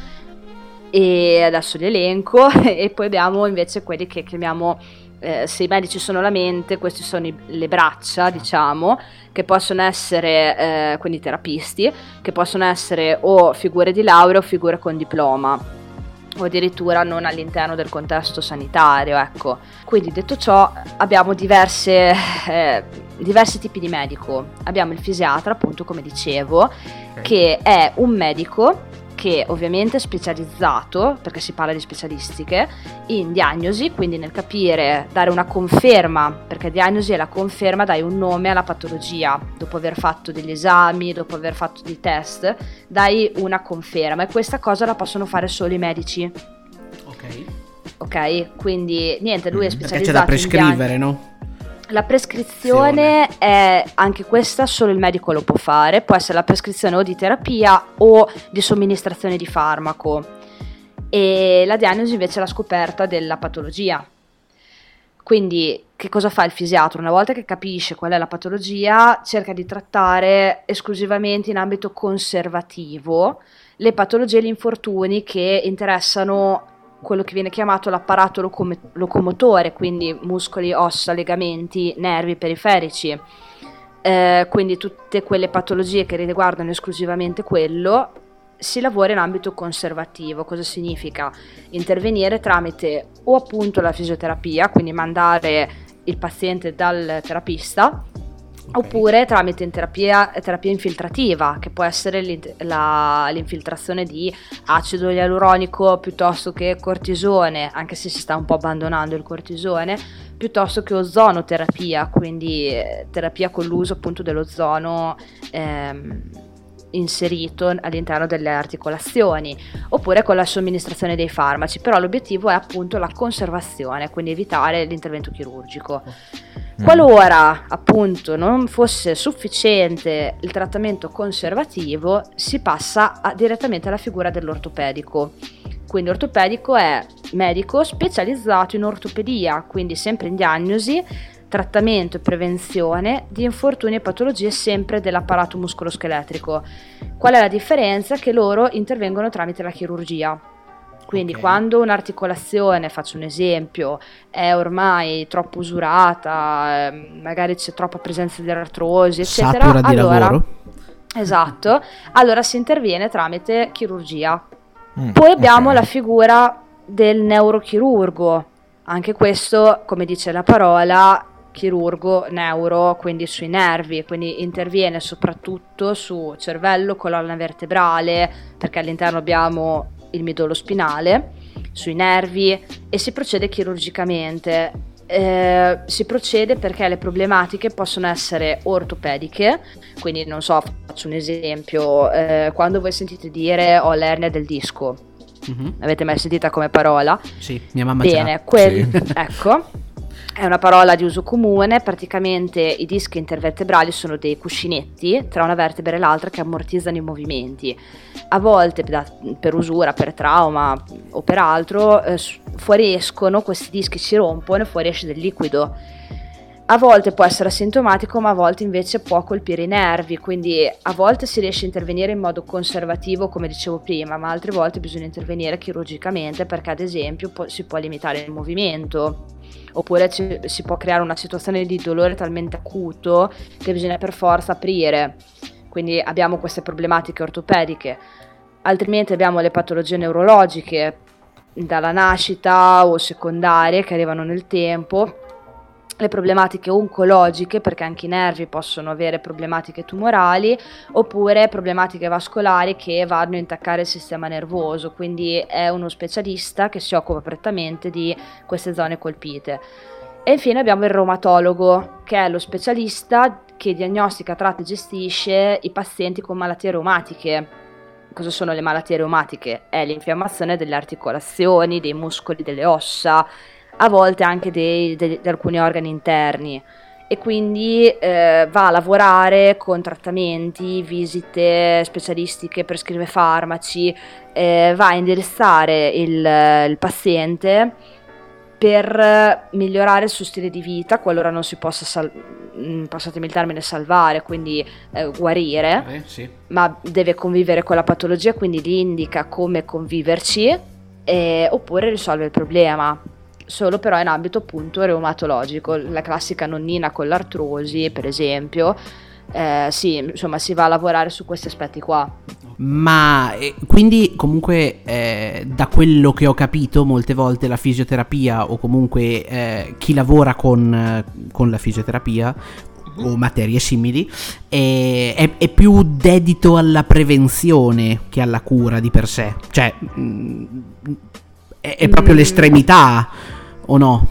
Speaker 3: e adesso li elenco, e poi abbiamo invece quelli che chiamiamo eh, se i medici sono la mente, queste sono i, le braccia, diciamo, che possono essere, eh, quindi terapisti, che possono essere o figure di laurea o figure con diploma o addirittura non all'interno del contesto sanitario, ecco. Quindi detto ciò abbiamo diverse, eh, diversi tipi di medico. Abbiamo il fisiatra, appunto come dicevo, okay. che è un medico che ovviamente è specializzato, perché si parla di specialistiche, in diagnosi, quindi nel capire, dare una conferma, perché diagnosi è la conferma, dai un nome alla patologia, dopo aver fatto degli esami, dopo aver fatto dei test, dai una conferma e questa cosa la possono fare solo i medici.
Speaker 1: Ok.
Speaker 3: Ok, quindi niente, lui è specializzato
Speaker 1: perché c'è da prescrivere, no?
Speaker 3: La prescrizione è anche questa, solo il medico lo può fare, può essere la prescrizione o di terapia o di somministrazione di farmaco e la diagnosi invece è la scoperta della patologia. Quindi che cosa fa il fisiatra? Una volta che capisce qual è la patologia, cerca di trattare esclusivamente in ambito conservativo le patologie e gli infortuni che interessano quello che viene chiamato l'apparato locom- locomotore, quindi muscoli, ossa, legamenti, nervi periferici. Eh, quindi tutte quelle patologie che riguardano esclusivamente quello, si lavora in ambito conservativo. Cosa significa? Intervenire tramite o appunto la fisioterapia, quindi mandare il paziente dal terapista Oppure tramite terapia, terapia, infiltrativa, che può essere la, l'infiltrazione di acido ialuronico piuttosto che cortisone, anche se si sta un po' abbandonando il cortisone, piuttosto che ozonoterapia, quindi eh, terapia con l'uso appunto dell'ozono. Ehm, inserito all'interno delle articolazioni oppure con la somministrazione dei farmaci però l'obiettivo è appunto la conservazione quindi evitare l'intervento chirurgico Mm. Qualora appunto non fosse sufficiente il trattamento conservativo, si passa a, direttamente alla figura dell'ortopedico. Quindi l'ortopedico è medico specializzato in ortopedia, quindi sempre in diagnosi, trattamento e prevenzione di infortuni e patologie sempre dell'apparato muscoloscheletrico. Qual è la differenza? Che loro intervengono tramite la chirurgia. Quindi okay. quando un'articolazione, faccio un esempio, è ormai troppo usurata, ehm, magari c'è troppa presenza di artrosi, eccetera,
Speaker 1: Satura di allora, lavoro.
Speaker 3: Esatto, allora si interviene tramite chirurgia. Mm, Poi abbiamo okay. la figura del neurochirurgo, anche questo, come dice la parola, chirurgo neuro, quindi sui nervi, quindi interviene soprattutto su cervello, colonna vertebrale, perché all'interno abbiamo il midollo spinale, sui nervi e si procede chirurgicamente. Eh, si procede perché le problematiche possono essere ortopediche, quindi non so, faccio un esempio, eh, quando voi sentite dire ho l'ernia del disco, mm-hmm. avete mai sentita come parola?
Speaker 1: Sì, mia mamma
Speaker 3: Bene, quel- sì. ecco è una parola di uso comune, praticamente i dischi intervertebrali sono dei cuscinetti tra una vertebra e l'altra che ammortizzano i movimenti. A volte per usura, per trauma o per altro eh, fuoriescono, questi dischi si rompono e fuoriesce del liquido a volte può essere asintomatico, ma a volte invece può colpire i nervi, quindi a volte si riesce a intervenire in modo conservativo, come dicevo prima, ma altre volte bisogna intervenire chirurgicamente perché ad esempio po- si può limitare il movimento oppure ci, si può creare una situazione di dolore talmente acuto che bisogna per forza aprire. Quindi abbiamo queste problematiche ortopediche. Altrimenti abbiamo le patologie neurologiche dalla nascita o secondarie che arrivano nel tempo le problematiche oncologiche, perché anche i nervi possono avere problematiche tumorali, oppure problematiche vascolari che vanno a intaccare il sistema nervoso, quindi è uno specialista che si occupa prettamente di queste zone colpite. E infine abbiamo il reumatologo, che è lo specialista che diagnostica, tratta e gestisce i pazienti con malattie reumatiche. Cosa sono le malattie reumatiche? È l'infiammazione delle articolazioni, dei muscoli, delle ossa, a volte anche di alcuni organi interni. E quindi eh, va a lavorare con trattamenti, visite specialistiche, prescrive farmaci, eh, va a indirizzare il, il, paziente per migliorare il suo stile di vita qualora non si possa, sal- mm, passatemi il termine, salvare, quindi eh, guarire,
Speaker 1: eh, sì.
Speaker 3: ma deve convivere con la patologia, quindi gli indica come conviverci eh, oppure risolve il problema solo però in ambito appunto reumatologico, la classica nonnina con l'artrosi per esempio, eh, sì, insomma si va a lavorare su questi aspetti qua.
Speaker 1: Ma eh, quindi comunque eh, da quello che ho capito molte volte la fisioterapia o comunque eh, chi lavora con, eh, con la fisioterapia mhm. o materie simili è, è, è, più dedito alla prevenzione che alla cura di per sé. Cioè mh, mm, è, è, proprio mm. l'estremità o no?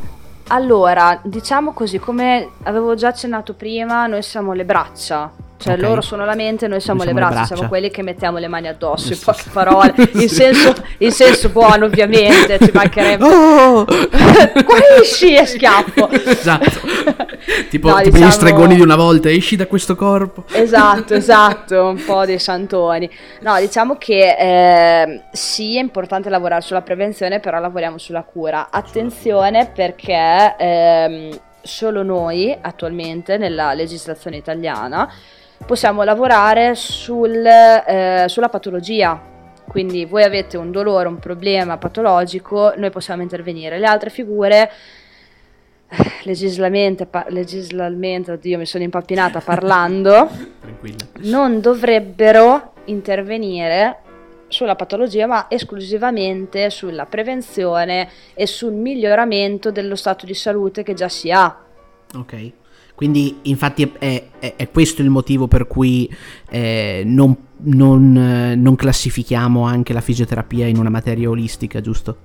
Speaker 3: Allora, diciamo così, come avevo già accennato prima, noi siamo le braccia cioè okay. loro sono la mente, noi siamo, noi siamo le, braccia, le, braccia, siamo quelli che mettiamo le mani addosso, in poche parole, in, senso, in senso buono ovviamente, ci mancherebbe. Oh! Guarisci e schiaffo.
Speaker 1: Esatto. tipo, no, tipo diciamo... gli stregoni di una volta, esci da questo corpo.
Speaker 3: Esatto, esatto, un po' dei santoni. No, diciamo che eh, sì, è importante lavorare sulla prevenzione, però lavoriamo sulla cura. Attenzione perché... Eh, solo noi attualmente nella legislazione italiana possiamo lavorare sul, eh, sulla patologia. Quindi voi avete un dolore, un problema patologico, noi possiamo intervenire. Le altre figure, eh, legislalmente, pa- legislalmente oddio mi sono impappinata parlando, non dovrebbero intervenire sulla patologia, ma esclusivamente sulla prevenzione e sul miglioramento dello stato di salute che già si ha.
Speaker 1: Ok. Quindi infatti è, è, è, questo il motivo per cui eh, non, non, eh, non classifichiamo anche la fisioterapia in una materia olistica, giusto?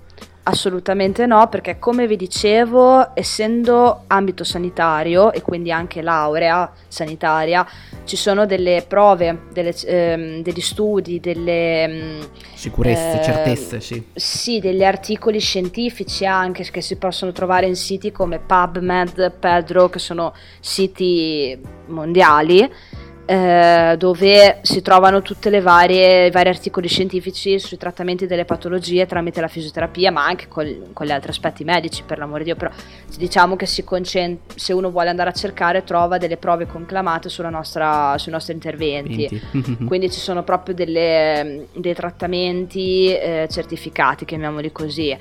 Speaker 3: Assolutamente no, perché come vi dicevo, essendo ambito sanitario e quindi anche laurea sanitaria, ci sono delle prove, delle, ehm, degli studi, delle...
Speaker 1: Mm, Sicurezze, eh, certezze, sì.
Speaker 3: Sì, degli articoli scientifici anche che si possono trovare in siti come PubMed, Pedro, che sono siti mondiali eh, dove si trovano tutti i vari articoli scientifici sui trattamenti delle patologie tramite la fisioterapia, ma anche col, con gli altri aspetti medici, per l'amore di Dio. Però diciamo che concent- se uno vuole andare a cercare, trova delle prove conclamate nostra, sui nostri interventi. Quindi ci sono proprio delle, dei trattamenti eh, certificati, chiamiamoli così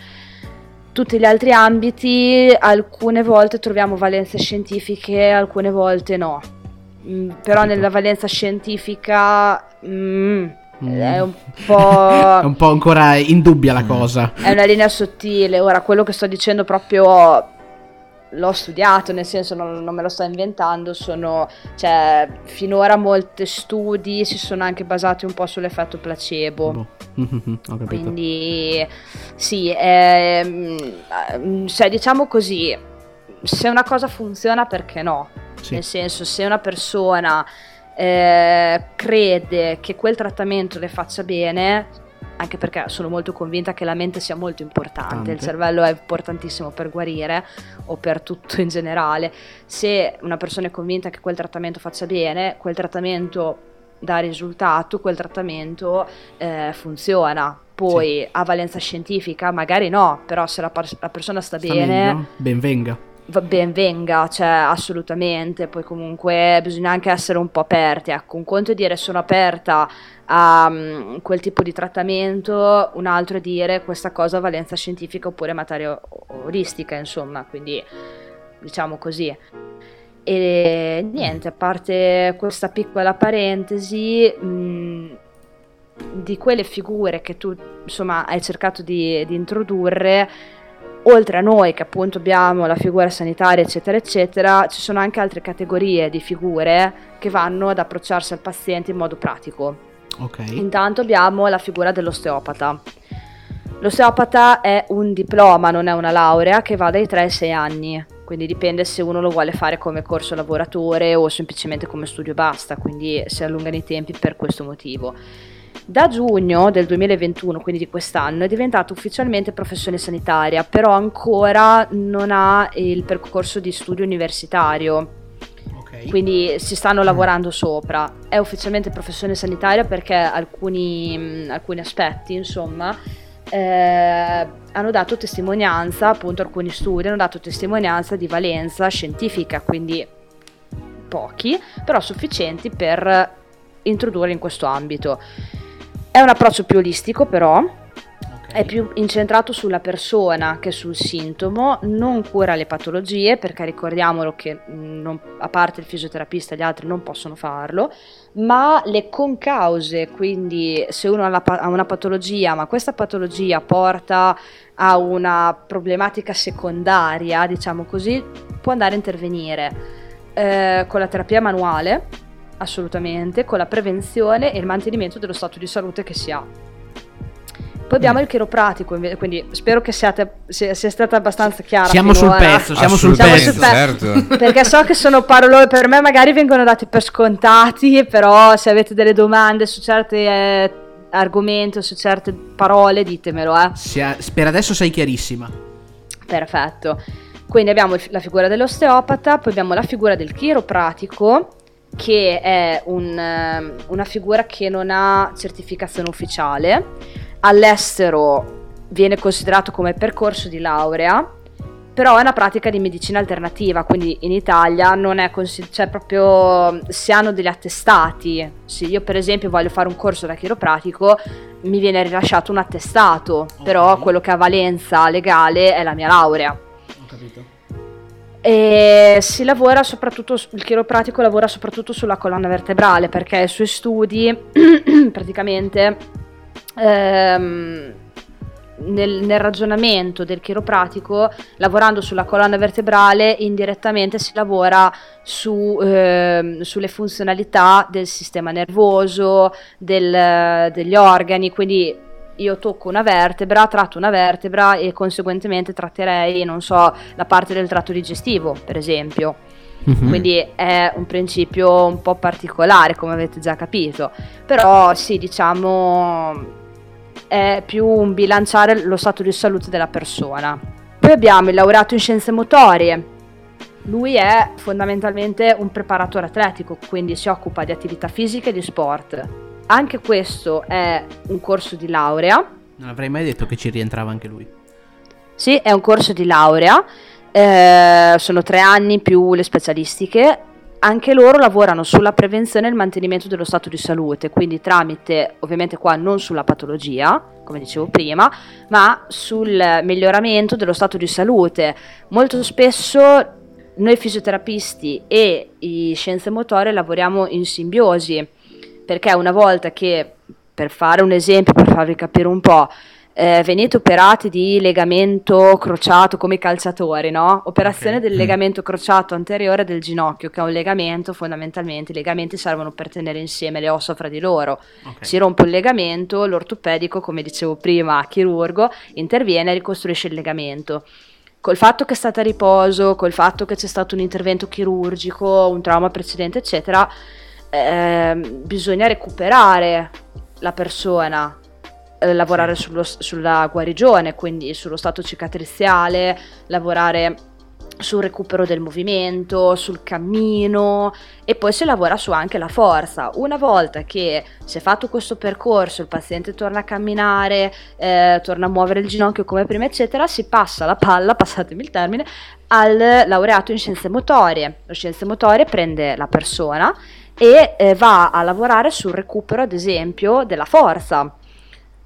Speaker 3: tutti gli altri ambiti alcune volte troviamo valenze scientifiche, alcune volte no. Mm, però nella valenza scientifica mm, mm. è un po'...
Speaker 1: è un po' ancora indubbia la cosa.
Speaker 3: È una linea sottile. Ora, quello che sto dicendo proprio l'ho studiato, nel senso non, non, me lo sto inventando, sono, cioè, finora molti studi si sono anche basati un po' sull'effetto placebo. Boh. Quindi sì, è, cioè, diciamo così, se una cosa funziona perché no? Sì. Nel senso, se una persona eh, crede che quel trattamento le faccia bene, anche perché sono molto convinta che la mente sia molto importante,
Speaker 1: Tante.
Speaker 3: il cervello è importantissimo per guarire o per tutto in generale. Se una persona è convinta che quel trattamento faccia bene, quel trattamento dà risultato, quel trattamento eh, funziona. Poi ha valenza scientifica? Magari no, però se la, par- la persona sta,
Speaker 1: Sta
Speaker 3: bene,
Speaker 1: meglio? Ben venga.
Speaker 3: va ben venga, cioè assolutamente, poi comunque bisogna anche essere un po' aperti, ecco, un conto è dire sono aperta a mm, quel tipo di trattamento, un altro è dire questa cosa ha valenza scientifica oppure materia olistica, insomma, quindi diciamo così. E niente, a parte questa piccola parentesi, mh, di quelle figure che tu insomma hai cercato di, di introdurre, oltre a noi che appunto abbiamo la figura sanitaria eccetera eccetera, ci sono anche altre categorie di figure che vanno ad approcciarsi al paziente in modo pratico.
Speaker 1: Ok.
Speaker 3: Intanto abbiamo la figura dell'osteopata. L'osteopata è un diploma, non è una laurea, che va dai 3 ai 6 anni, quindi dipende se uno lo vuole fare come corso lavoratore o semplicemente come studio basta, quindi si allungano i tempi per questo motivo. Da giugno del 2021, quindi di quest'anno, è diventato ufficialmente professione sanitaria, però ancora non ha il percorso di studio universitario,
Speaker 1: Ok.
Speaker 3: quindi si stanno lavorando sopra. È ufficialmente professione sanitaria perché alcuni, mh, alcuni aspetti, insomma, eh, hanno dato testimonianza, appunto alcuni studi hanno dato testimonianza di valenza scientifica, quindi pochi, però sufficienti per introdurre in questo ambito. È un approccio più olistico però, è più incentrato sulla persona che sul sintomo, non cura le patologie perché ricordiamolo che mh, non- a parte il fisioterapista gli altri non possono farlo, ma le concause, quindi se uno ha, la ha una patologia ma questa patologia porta a una problematica secondaria, diciamo così, può andare a intervenire eh, con la terapia manuale, assolutamente, con la prevenzione e il mantenimento dello stato di salute che si ha. Poi abbiamo
Speaker 1: Mm.
Speaker 3: il chiropratico, quindi spero che siate, sia, sia stata abbastanza chiara.
Speaker 1: Siamo sul
Speaker 3: finora.
Speaker 1: pezzo, siamo sul
Speaker 3: sul
Speaker 2: certo.
Speaker 3: Perché so che sono parole per me, magari vengono dati per scontati, però se avete delle domande su certi eh, argomenti o su certe parole, ditemelo, eh.
Speaker 1: Sia- per adesso sei chiarissima.
Speaker 3: Perfetto. Quindi abbiamo la figura dell'osteopata, poi abbiamo la figura del chiropratico, che è un, ehm, una figura che non ha certificazione ufficiale. All'estero viene considerato come percorso di laurea, però è una pratica di medicina alternativa, quindi in Italia non è consi- cioè proprio si hanno degli attestati. Se io per esempio voglio fare un corso da chiropratico, mi viene rilasciato un attestato, però quello che ha valenza legale è la mia laurea.
Speaker 1: Ho capito.
Speaker 3: E si lavora soprattutto, il chiropratico lavora soprattutto sulla colonna vertebrale perché i suoi studi praticamente ehm, nel, nel ragionamento del chiropratico, lavorando sulla colonna vertebrale, indirettamente si lavora su, ehm, sulle funzionalità del sistema nervoso, del- degli organi, quindi io tocco una vertebra, tratto una vertebra e conseguentemente tratterei, non so, la parte del tratto digestivo, per esempio.
Speaker 1: Mhm.
Speaker 3: Quindi è un principio un po' particolare, come avete già capito. Però sì, diciamo è più un bilanciare lo stato di salute della persona. Poi abbiamo il laureato in scienze motorie. Lui è fondamentalmente un preparatore atletico, quindi si occupa di attività fisiche e di sport. Anche questo è un corso di laurea.
Speaker 1: Non avrei mai detto che ci rientrava anche lui.
Speaker 3: Sì, è un corso di laurea, eh, sono tre anni più le specialistiche. Anche loro lavorano sulla prevenzione e il mantenimento dello stato di salute, quindi tramite, ovviamente qua non sulla patologia, come dicevo prima, ma sul miglioramento dello stato di salute. Molto spesso noi fisioterapisti e i scienze motorie lavoriamo in simbiosi, perché una volta che, per fare un esempio, per farvi capire un po', eh, venite operati di legamento crociato come i calciatori, no? Operazione
Speaker 1: Ok.
Speaker 3: del
Speaker 2: Mm.
Speaker 3: legamento crociato anteriore del ginocchio, che è un legamento fondamentalmente, i legamenti servono per tenere insieme le ossa fra di loro.
Speaker 1: Ok.
Speaker 3: Si rompe un legamento, l'ortopedico, come dicevo prima, chirurgo, interviene e ricostruisce il legamento. Col fatto che è stata a riposo, col fatto che c'è stato un intervento chirurgico, un trauma precedente, eccetera, ehm, bisogna recuperare la persona eh, lavorare sullo, sulla guarigione, quindi sullo stato cicatriziale, lavorare sul recupero del movimento, sul cammino e poi si lavora su anche la forza. Una volta che si è fatto questo percorso, il paziente torna a camminare, eh, torna a muovere il ginocchio come prima, eccetera, si passa la palla, passatemi il termine, al laureato in scienze motorie. Lo scienze motorie prende la persona e eh, va a lavorare sul recupero, ad esempio, della forza,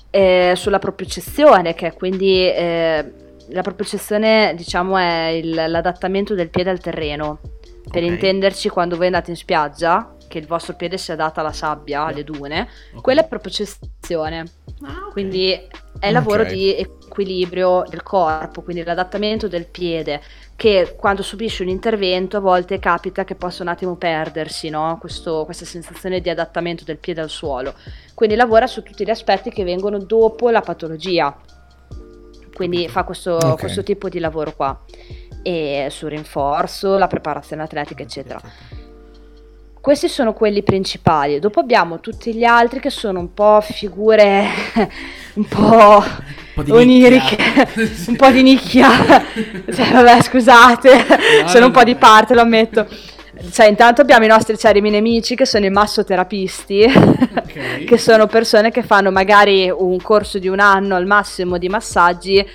Speaker 3: eh, sulla propiocezione, che è quindi eh, la propiocezione, diciamo, è il, l'adattamento del piede al terreno. Per okay. intenderci, quando voi andate in spiaggia, che il vostro piede si adatta alla sabbia, alle dune, okay. quella è propiocezione. Ah, okay. Quindi è lavoro di equilibrio del corpo, quindi l'adattamento del piede, che quando subisce un intervento a volte capita che possa un attimo perdersi, no? Questo, questa sensazione di adattamento del piede al suolo. Quindi lavora su tutti gli aspetti che vengono dopo la patologia quindi fa questo, okay. questo tipo di lavoro qua e sul rinforzo, la preparazione atletica eccetera. Questi sono quelli principali, dopo abbiamo tutti gli altri che sono un po' figure un po' un oniriche, un po' di nicchia, cioè, vabbè scusate, no, sono un po' di parte, lo ammetto cioè, intanto abbiamo i nostri cerimi nemici che sono i massoterapisti, okay. che sono persone che fanno magari un corso di un anno al massimo di massaggi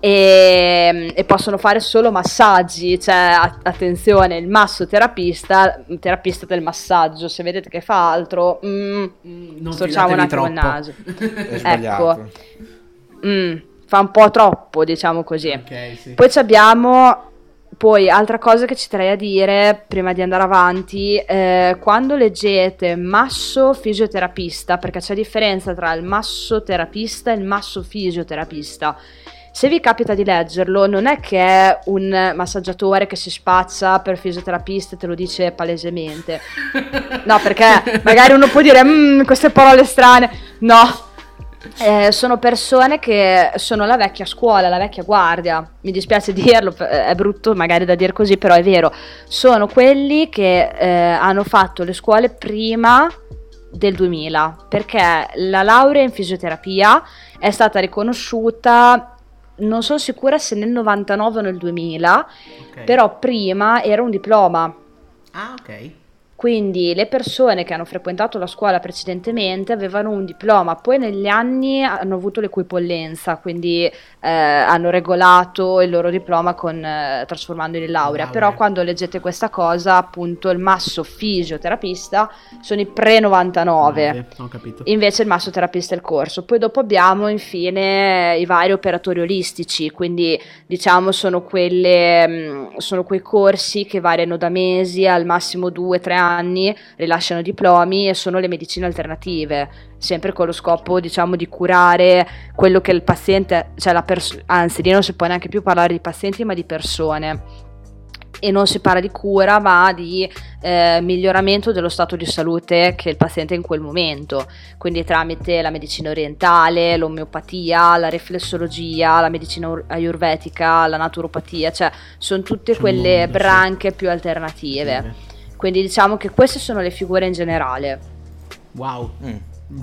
Speaker 3: e, e possono fare solo massaggi. Cioè, attenzione, il massoterapista, terapista del massaggio, se vedete che fa altro, mm, mm non storciamo un attimo il naso. ecco. Mm, fa un po' troppo, diciamo così. Okay, sì. Poi abbiamo poi, altra cosa che ci terrei a dire prima di andare avanti, eh, quando leggete masso fisioterapista, perché c'è differenza tra il massoterapista e il masso fisioterapista. Se vi capita di leggerlo, non è che è un massaggiatore che si spazza per fisioterapista e te lo dice palesemente. No, perché magari uno può dire mmm, queste parole strane. No, eh, sono persone che sono la vecchia scuola, la vecchia guardia. Mi dispiace dirlo, è brutto magari da dire così, però è vero. Sono quelli che eh, hanno fatto le scuole prima del 2000, perché la laurea in fisioterapia è stata riconosciuta non sono sicura se nel 99 o nel 2000, okay. però prima era un diploma.
Speaker 1: Ah, ok.
Speaker 3: Quindi le persone che hanno frequentato la scuola precedentemente avevano un diploma, poi negli anni hanno avuto l'equipollenza, quindi eh, hanno regolato il loro diploma con, eh, trasformandolo in laurea. laurea. Però quando leggete questa cosa, appunto il masso fisioterapista sono i pre-99, invece il massoterapista è il corso. Poi dopo abbiamo infine i vari operatori olistici, quindi diciamo sono, quelle, mm, sono quei corsi che variano da mesi al massimo 2-3 anni anni rilasciano diplomi e sono le medicine alternative, sempre con lo scopo diciamo di curare quello che il paziente, cioè la persona, anzi lì non si può neanche più parlare di pazienti ma di persone. E non si parla di cura ma di eh, miglioramento dello stato di salute che il paziente ha in quel momento, quindi tramite la medicina orientale, l'omeopatia, la riflessologia, la medicina ayurvetica, la naturopatia, cioè sono tutte quelle branche più alternative. Quindi diciamo che queste sono le figure in generale.
Speaker 1: Wow. Mm.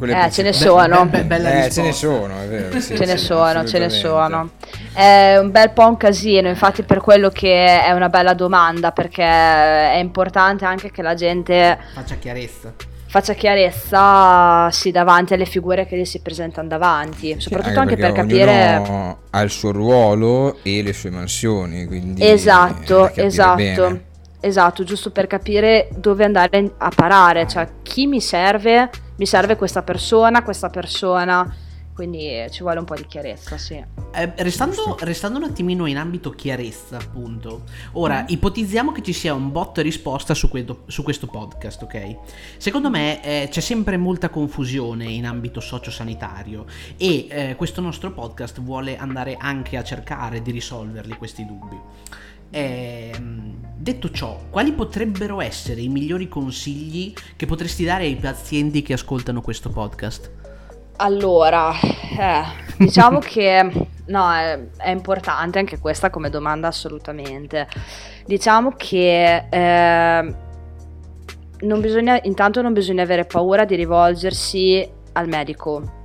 Speaker 3: Eh, ce ne sono. Be-
Speaker 2: be- be- eh, ce ne sono, è vero. Sì,
Speaker 3: ce ne sono, ce ne sono. È un bel po' un casino, infatti per quello che è una bella domanda, perché è importante anche che la gente
Speaker 1: faccia chiarezza.
Speaker 3: Faccia chiarezza sì, davanti alle figure che gli si presentano davanti, soprattutto anche, anche per capire.
Speaker 2: Ha il suo ruolo e le sue mansioni, quindi.
Speaker 3: Esatto, esatto. Bene. Esatto, giusto per capire dove andare a parare, cioè chi mi serve, mi serve questa persona, questa persona, quindi ci vuole un po' di chiarezza, sì.
Speaker 1: Eh, restando, restando, un attimino in ambito chiarezza, appunto. Ora, mm. ipotizziamo che ci sia un bot risposta su, questo, su questo podcast, ok? Secondo me eh, c'è sempre molta confusione in ambito sociosanitario e eh, questo nostro podcast vuole andare anche a cercare di risolverli questi dubbi. Eh, detto ciò, quali potrebbero essere i migliori consigli che potresti dare ai pazienti che ascoltano questo podcast?
Speaker 3: Allora, eh, diciamo che no, è, è, importante anche questa come domanda assolutamente. Diciamo che eh, non bisogna, intanto non bisogna avere paura di rivolgersi al medico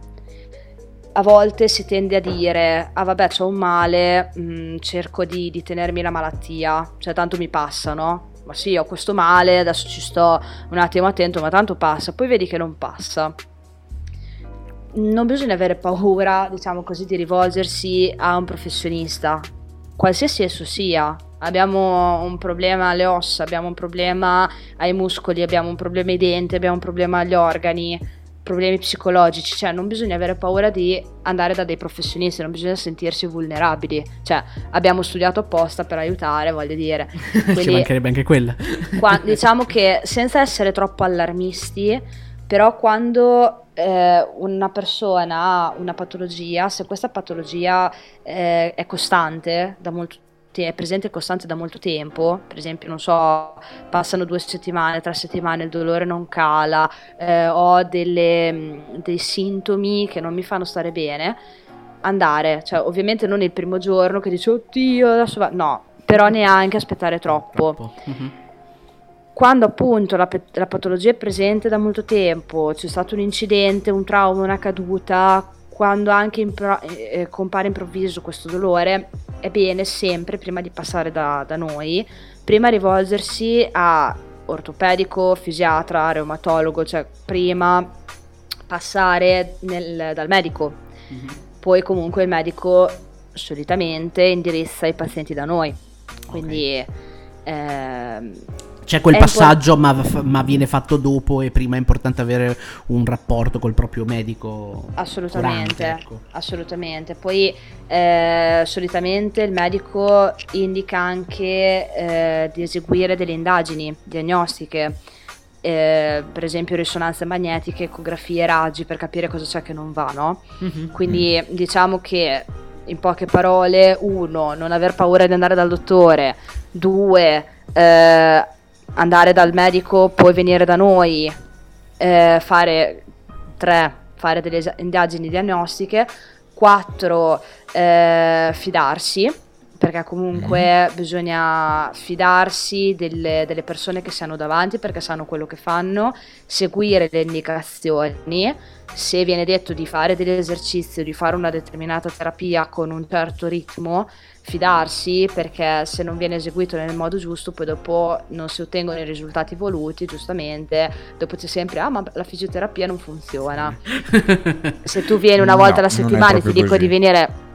Speaker 3: a volte si tende a dire, ah vabbè c'ho un male, mh, mm, cerco di, di tenermi la malattia, cioè tanto mi passa, no? Ma sì, ho questo male, adesso ci sto un attimo attento, ma tanto passa, poi vedi che non passa. Non bisogna avere paura, diciamo così, di rivolgersi a un professionista, qualsiasi esso sia. Abbiamo un problema alle ossa, abbiamo un problema ai muscoli, abbiamo un problema ai denti, abbiamo un problema agli organi problemi psicologici, cioè non bisogna avere paura di andare da dei professionisti, non bisogna sentirsi vulnerabili, cioè abbiamo studiato apposta per aiutare, voglio dire.
Speaker 1: Quindi, Ci mancherebbe anche quella.
Speaker 3: qua, diciamo che senza essere troppo allarmisti, però quando eh, una persona ha una patologia, se questa patologia eh, è costante da molto è presente e costante da molto tempo, per esempio, non so, passano due settimane, tre settimane, il dolore non cala, eh, ho delle, dei sintomi che non mi fanno stare bene, andare, cioè ovviamente non il primo giorno che dici oddio adesso va, no, però neanche aspettare troppo. troppo. Mm-hmm. Quando appunto la, la patologia è presente da molto tempo, c'è stato un incidente, un trauma, una caduta, quando anche impro- eh, compare improvviso questo dolore, è bene sempre, prima di passare da, da noi, prima rivolgersi a ortopedico, fisiatra, reumatologo, cioè prima passare nel, dal medico. Mm-hmm. Poi comunque il medico solitamente indirizza i pazienti da noi. Quindi okay.
Speaker 1: ehm, c'è quel passaggio, ma, ma, viene fatto dopo e prima è importante avere un rapporto col proprio medico.
Speaker 3: Assolutamente, curante, ecco. assolutamente. Poi eh, solitamente il medico indica anche eh, di eseguire delle indagini diagnostiche. Eh, per esempio risonanze magnetiche, ecografie, raggi per capire cosa c'è che non va, no? Mm-hmm. Quindi mm. diciamo che in poche parole, uno, non aver paura di andare dal dottore, due, eh, andare dal medico, poi venire da noi, eh, fare tre, fare delle indagini diagnostiche, quattro, eh, fidarsi, perché comunque mm. bisogna fidarsi delle, delle, persone che si hanno davanti perché sanno quello che fanno, seguire le indicazioni, se viene detto di fare degli esercizi o di fare una determinata terapia con un certo ritmo, fidarsi perché se non viene eseguito nel modo giusto poi dopo non si ottengono i risultati voluti giustamente dopo c'è sempre ah ma la fisioterapia non funziona se tu vieni una volta no, alla settimana e ti dico così. di venire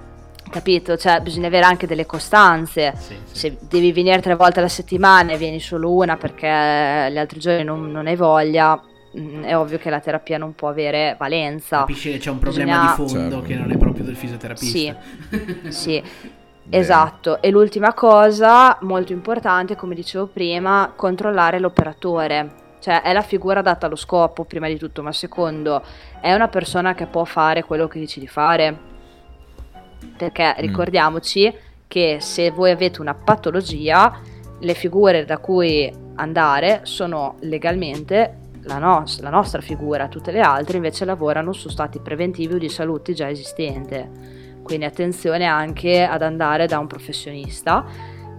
Speaker 3: capito? Cioè bisogna avere anche delle costanze. Sì, sì. Se devi venire tre volte alla settimana e vieni solo una perché gli altri giorni non, non hai voglia, mm, è ovvio che la terapia non può avere valenza.
Speaker 1: Capisci che c'è un problema bisogna... di fondo certo. che non è proprio del fisioterapista.
Speaker 3: Sì, sì. Esatto, e l'ultima cosa molto importante, come dicevo prima, controllare l'operatore. Cioè è la figura data allo scopo prima di tutto, ma secondo, è una persona che può fare quello che dici di fare. Perché mm. ricordiamoci che se voi avete una patologia, le figure da cui andare sono legalmente la, nos- la nostra figura, tutte le altre invece lavorano su stati preventivi o di salute già esistente quindi attenzione anche ad andare da un professionista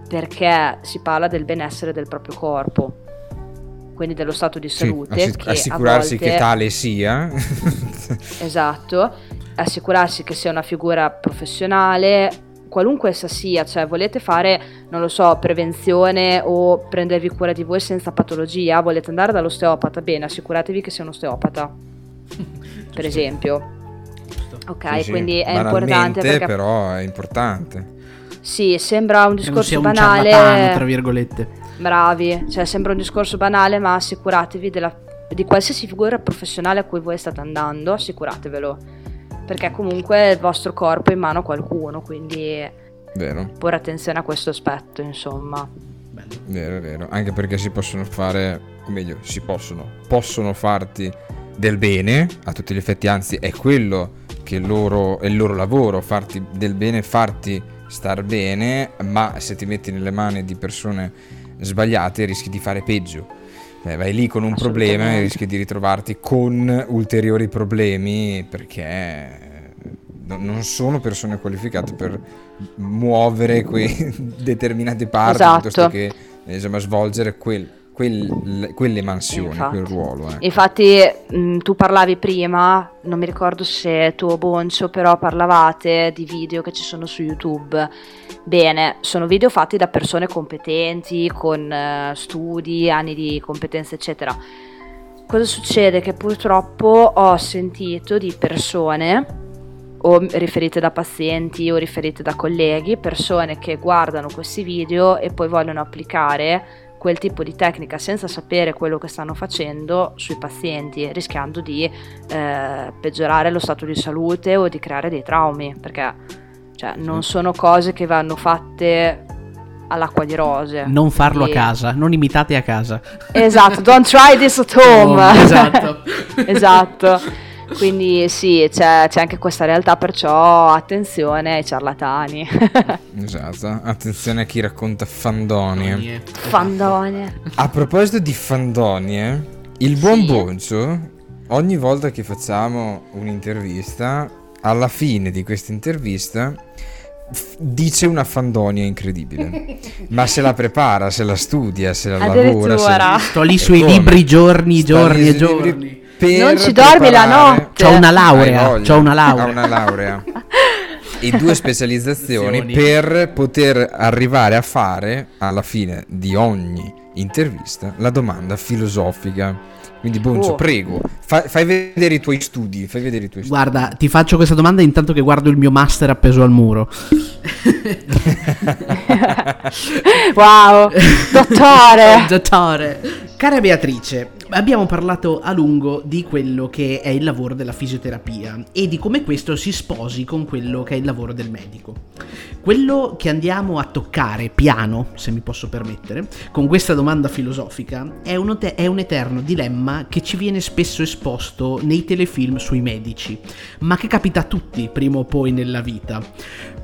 Speaker 3: perché si parla del benessere del proprio corpo, quindi dello stato di salute. Sì,
Speaker 2: assic- assicurarsi volte... che tale sia.
Speaker 3: esatto, assicurarsi che sia una figura professionale, qualunque essa sia, cioè volete fare, non lo so, prevenzione o prendervi cura di voi senza patologia, volete andare dall'osteopata, bene, assicuratevi che sia un osteopata, per esempio Ok, sì, quindi è importante. Perché...
Speaker 2: però è importante.
Speaker 3: Sì, sembra un discorso banale.
Speaker 1: Un tra virgolette.
Speaker 3: Bravi, cioè sembra un discorso banale, ma assicuratevi della, di qualsiasi figura professionale a cui voi state andando, assicuratevelo. Perché comunque il vostro corpo è in mano a qualcuno, quindi
Speaker 2: vero.
Speaker 3: porre attenzione a questo aspetto, insomma.
Speaker 2: Bello. Vero, vero. Anche perché si possono fare, o meglio, si possono, possono farti del bene a tutti gli effetti, anzi è quello che loro, è il loro lavoro, farti del bene, farti star bene, ma se ti metti nelle mani di persone sbagliate rischi di fare peggio. Eh, vai lì con un problema e rischi di ritrovarti con ulteriori problemi perché non sono persone qualificate per muovere quei determinate parti esatto. piuttosto che insomma, svolgere quel, quel- quelle mansioni,
Speaker 3: Infatti.
Speaker 2: quel ruolo. ecco.
Speaker 3: Infatti, mh, tu parlavi prima, non mi ricordo se tu o Boncio, però parlavate di video che ci sono su YouTube. Bene, sono video fatti da persone competenti, con eh, studi, anni di competenze, eccetera. Cosa succede? Che purtroppo ho sentito di persone, o riferite da pazienti o riferite da colleghi, persone che guardano questi video e poi vogliono applicare quel tipo di tecnica senza sapere quello che stanno facendo sui pazienti, rischiando di eh, peggiorare lo stato di salute o di creare dei traumi, perché cioè, non sono cose che vanno fatte all'acqua di rose.
Speaker 1: Non farlo a
Speaker 3: E-
Speaker 1: casa, non imitate a casa.
Speaker 3: Esatto, don't try this at home.
Speaker 1: Oh, esatto.
Speaker 3: esatto. Quindi sì, c'è, c'è anche questa realtà, perciò attenzione ai ciarlatani.
Speaker 2: Esatto. Attenzione a chi racconta fandonie.
Speaker 3: Fandonie.
Speaker 2: A proposito di fandonie, il buon
Speaker 3: Sì.
Speaker 2: Boncio, ogni volta che facciamo un'intervista, alla fine di questa intervista dice una fandonia incredibile. Ma se la prepara, se la studia, se la lavora, se.
Speaker 1: Sto lì sui libri giorni, giorni e
Speaker 2: libri
Speaker 1: giorni.
Speaker 2: per
Speaker 3: Non ci dormi la notte.
Speaker 1: C'ho una laurea, c'ho una laurea.
Speaker 2: una laurea. e due specializzazioni
Speaker 1: Azioni.
Speaker 2: per poter arrivare a fare alla fine di ogni intervista la domanda filosofica. Quindi Boncio,
Speaker 3: Oh.
Speaker 2: prego, fa- fai vedere i tuoi studi, fai vedere i tuoi studi.
Speaker 1: Guarda, ti faccio questa domanda intanto che guardo il mio master appeso al muro.
Speaker 3: wow, dottore.
Speaker 1: Dottore. Cara Beatrice, abbiamo parlato a lungo di quello che è il lavoro della fisioterapia e di come questo si sposi con quello che è il lavoro del medico. Quello che andiamo a toccare piano, se mi posso permettere, con questa domanda filosofica è un, ote- è un eterno dilemma che ci viene spesso esposto nei telefilm sui medici, ma che capita a tutti prima o poi nella vita,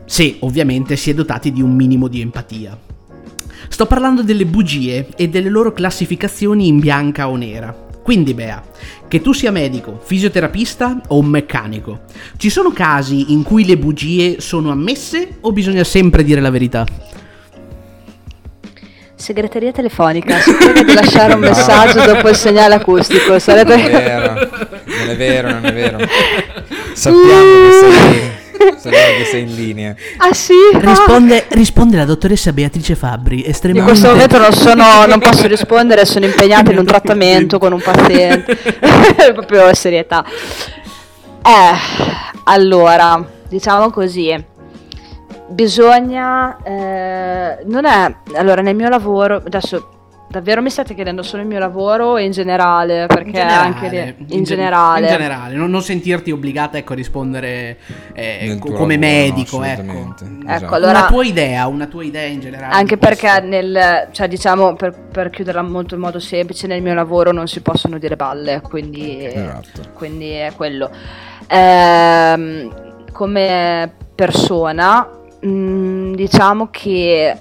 Speaker 1: se ovviamente si è dotati di un minimo di empatia. Sto parlando delle bugie e delle loro classificazioni in bianca o nera. Quindi Bea, che tu sia medico, fisioterapista o un meccanico, ci sono casi in cui le bugie sono ammesse o bisogna sempre dire la verità?
Speaker 3: Segreteria telefonica, si di lasciare un
Speaker 2: No.
Speaker 3: messaggio dopo il segnale acustico.
Speaker 2: Non è
Speaker 3: Sarebbe...
Speaker 2: vero, non è vero, non è vero. Sappiamo che sei, sappiamo che sei in linea.
Speaker 3: Ah sì?
Speaker 1: Risponde, risponde la dottoressa Beatrice Fabbri,
Speaker 3: In
Speaker 1: estremamente...
Speaker 3: questo momento non, sono, non posso rispondere, sono impegnata in un trattamento con un paziente. Proprio serietà. Eh, allora, diciamo così. Bisogna... eh, non è... Allora, nel mio lavoro... Adesso... Davvero mi state chiedendo solo il mio lavoro o in generale? Perché
Speaker 1: In generale,
Speaker 3: anche lì- in,
Speaker 1: gen-
Speaker 3: generale.
Speaker 1: in generale, non, non sentirti obbligata ecco, a rispondere eh, co- come
Speaker 2: lavoro,
Speaker 1: medico,
Speaker 2: no,
Speaker 1: ecco.
Speaker 3: Ecco,
Speaker 2: Esatto.
Speaker 3: allora-
Speaker 1: una tua idea, una tua idea in generale.
Speaker 3: Anche perché nel, cioè diciamo per, per chiuderla molto in modo semplice, nel mio lavoro non si possono dire balle, quindi,
Speaker 2: Esatto.
Speaker 3: quindi è quello. Ehm, come persona, mh, diciamo che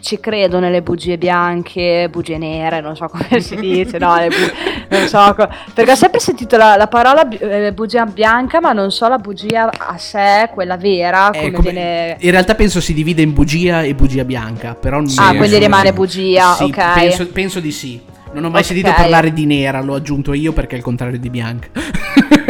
Speaker 3: ci credo nelle bugie bianche, bugie nere, non so come si dice, no, bu- non so, co- perché ho sempre sentito la, la parola bi- eh, bugia bianca, ma non so la bugia a sé, quella vera,
Speaker 1: Eh,
Speaker 3: come,
Speaker 1: come-
Speaker 3: viene...
Speaker 1: In realtà penso si divide in bugia e bugia bianca, però non-
Speaker 2: Sì,
Speaker 3: ah, quindi rimane bugia,
Speaker 1: Sì,
Speaker 3: ok.
Speaker 1: Penso, penso di sì. Non ho mai
Speaker 3: Ok.
Speaker 1: sentito parlare di nera, l'ho aggiunto io perché è il contrario di bianca.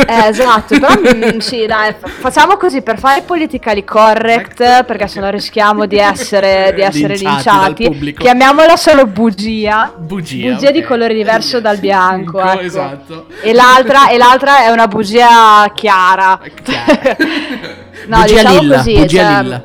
Speaker 3: Eh, esatto, però mm, sì, dai, fa- facciamo così per fare politically correct, perché sennò rischiamo di essere, di essere
Speaker 1: Linciati
Speaker 3: linciati. Chiamiamola solo bugia.
Speaker 1: Bugia.
Speaker 3: Bugia di
Speaker 1: ok.
Speaker 3: colore diverso dal bianco, ecco.
Speaker 1: Esatto.
Speaker 3: E l'altra, e l'altra è una bugia chiara.
Speaker 1: Chiara.
Speaker 3: No,
Speaker 1: bugia
Speaker 3: diciamo
Speaker 1: lilla,
Speaker 3: così,
Speaker 1: bugia
Speaker 3: cioè-
Speaker 1: lilla.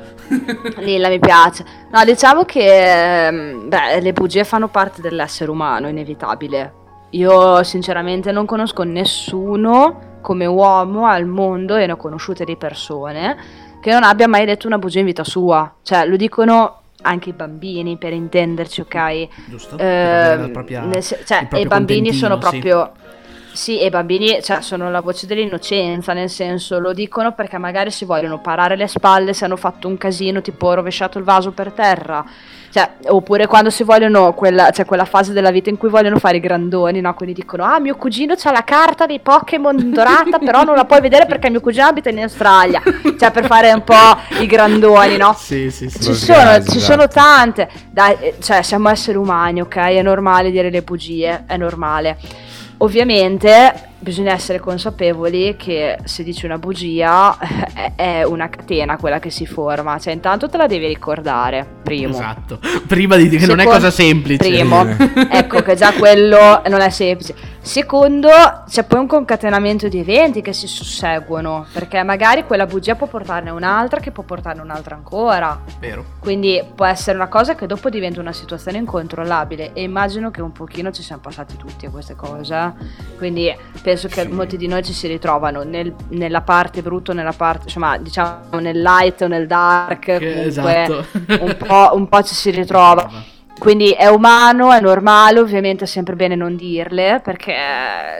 Speaker 3: Lilla mi piace. No, diciamo che ehm, beh, le bugie fanno parte dell'essere umano, inevitabile. Io sinceramente non conosco nessuno come uomo al mondo e ne ho conosciute di persone che non abbia mai detto una bugia in vita sua. Cioè, lo dicono anche i bambini per intenderci, ok?
Speaker 1: Giusto?
Speaker 3: Ehm,
Speaker 1: propria-
Speaker 3: se- cioè,
Speaker 1: proprio
Speaker 3: i bambini sono
Speaker 1: contentino, sì.
Speaker 3: proprio Sì, e i bambini cioè, sono la voce dell'innocenza, nel senso lo dicono perché magari si vogliono parare le spalle se hanno fatto un casino, tipo rovesciato il vaso per terra. Cioè, oppure quando si vogliono, quella, cioè quella fase della vita in cui vogliono fare i grandoni, no? Quindi dicono, ah, mio cugino ha la carta dei Pokémon dorata, però non la puoi vedere perché mio cugino abita in Australia. Cioè, per fare un po' i grandoni, no?
Speaker 1: Sì, sì, sì.
Speaker 3: Ci sono, ci sono tante. Dai, eh, cioè, siamo esseri umani, ok? È normale dire le bugie, è normale. Ovviamente bisogna essere consapevoli che se dici una bugia è una catena quella che si forma, cioè intanto te la devi ricordare, primo.
Speaker 1: Esatto, prima di dire che
Speaker 3: Secondo,
Speaker 1: non è cosa semplice.
Speaker 3: Primo, ecco che già quello non è semplice. Secondo, c'è poi un concatenamento di eventi che si susseguono, perché magari quella bugia può portarne un'altra che può portarne un'altra ancora.
Speaker 1: Vero.
Speaker 3: Quindi può essere una cosa che dopo diventa una situazione incontrollabile e immagino che un pochino ci siamo passati tutti a queste cose. Quindi penso che sì. molti di noi ci si ritrovano nel, nella parte brutta, nella parte, insomma, diciamo nel light o nel dark, comunque esatto. un, po', un po' ci si ritrova. Quindi è umano, è normale, ovviamente è sempre bene non dirle, perché,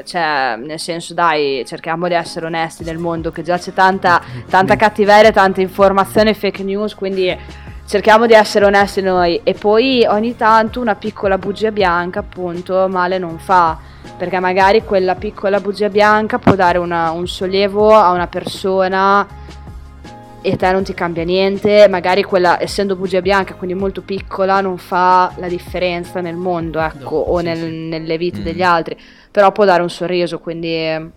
Speaker 3: cioè, nel senso, dai, cerchiamo di essere onesti nel mondo, che già c'è tanta, tanta cattiveria, tanta informazione fake news, quindi cerchiamo di essere onesti noi. E poi ogni tanto una piccola bugia bianca, appunto, male non fa, perché magari quella piccola bugia bianca può dare una, un sollievo a una persona e te non ti cambia niente, magari quella essendo bugia bianca, quindi molto piccola, non fa la differenza nel mondo, ecco, no, o sì, nel, sì. nelle vite mm. degli altri, però può dare un sorriso, quindi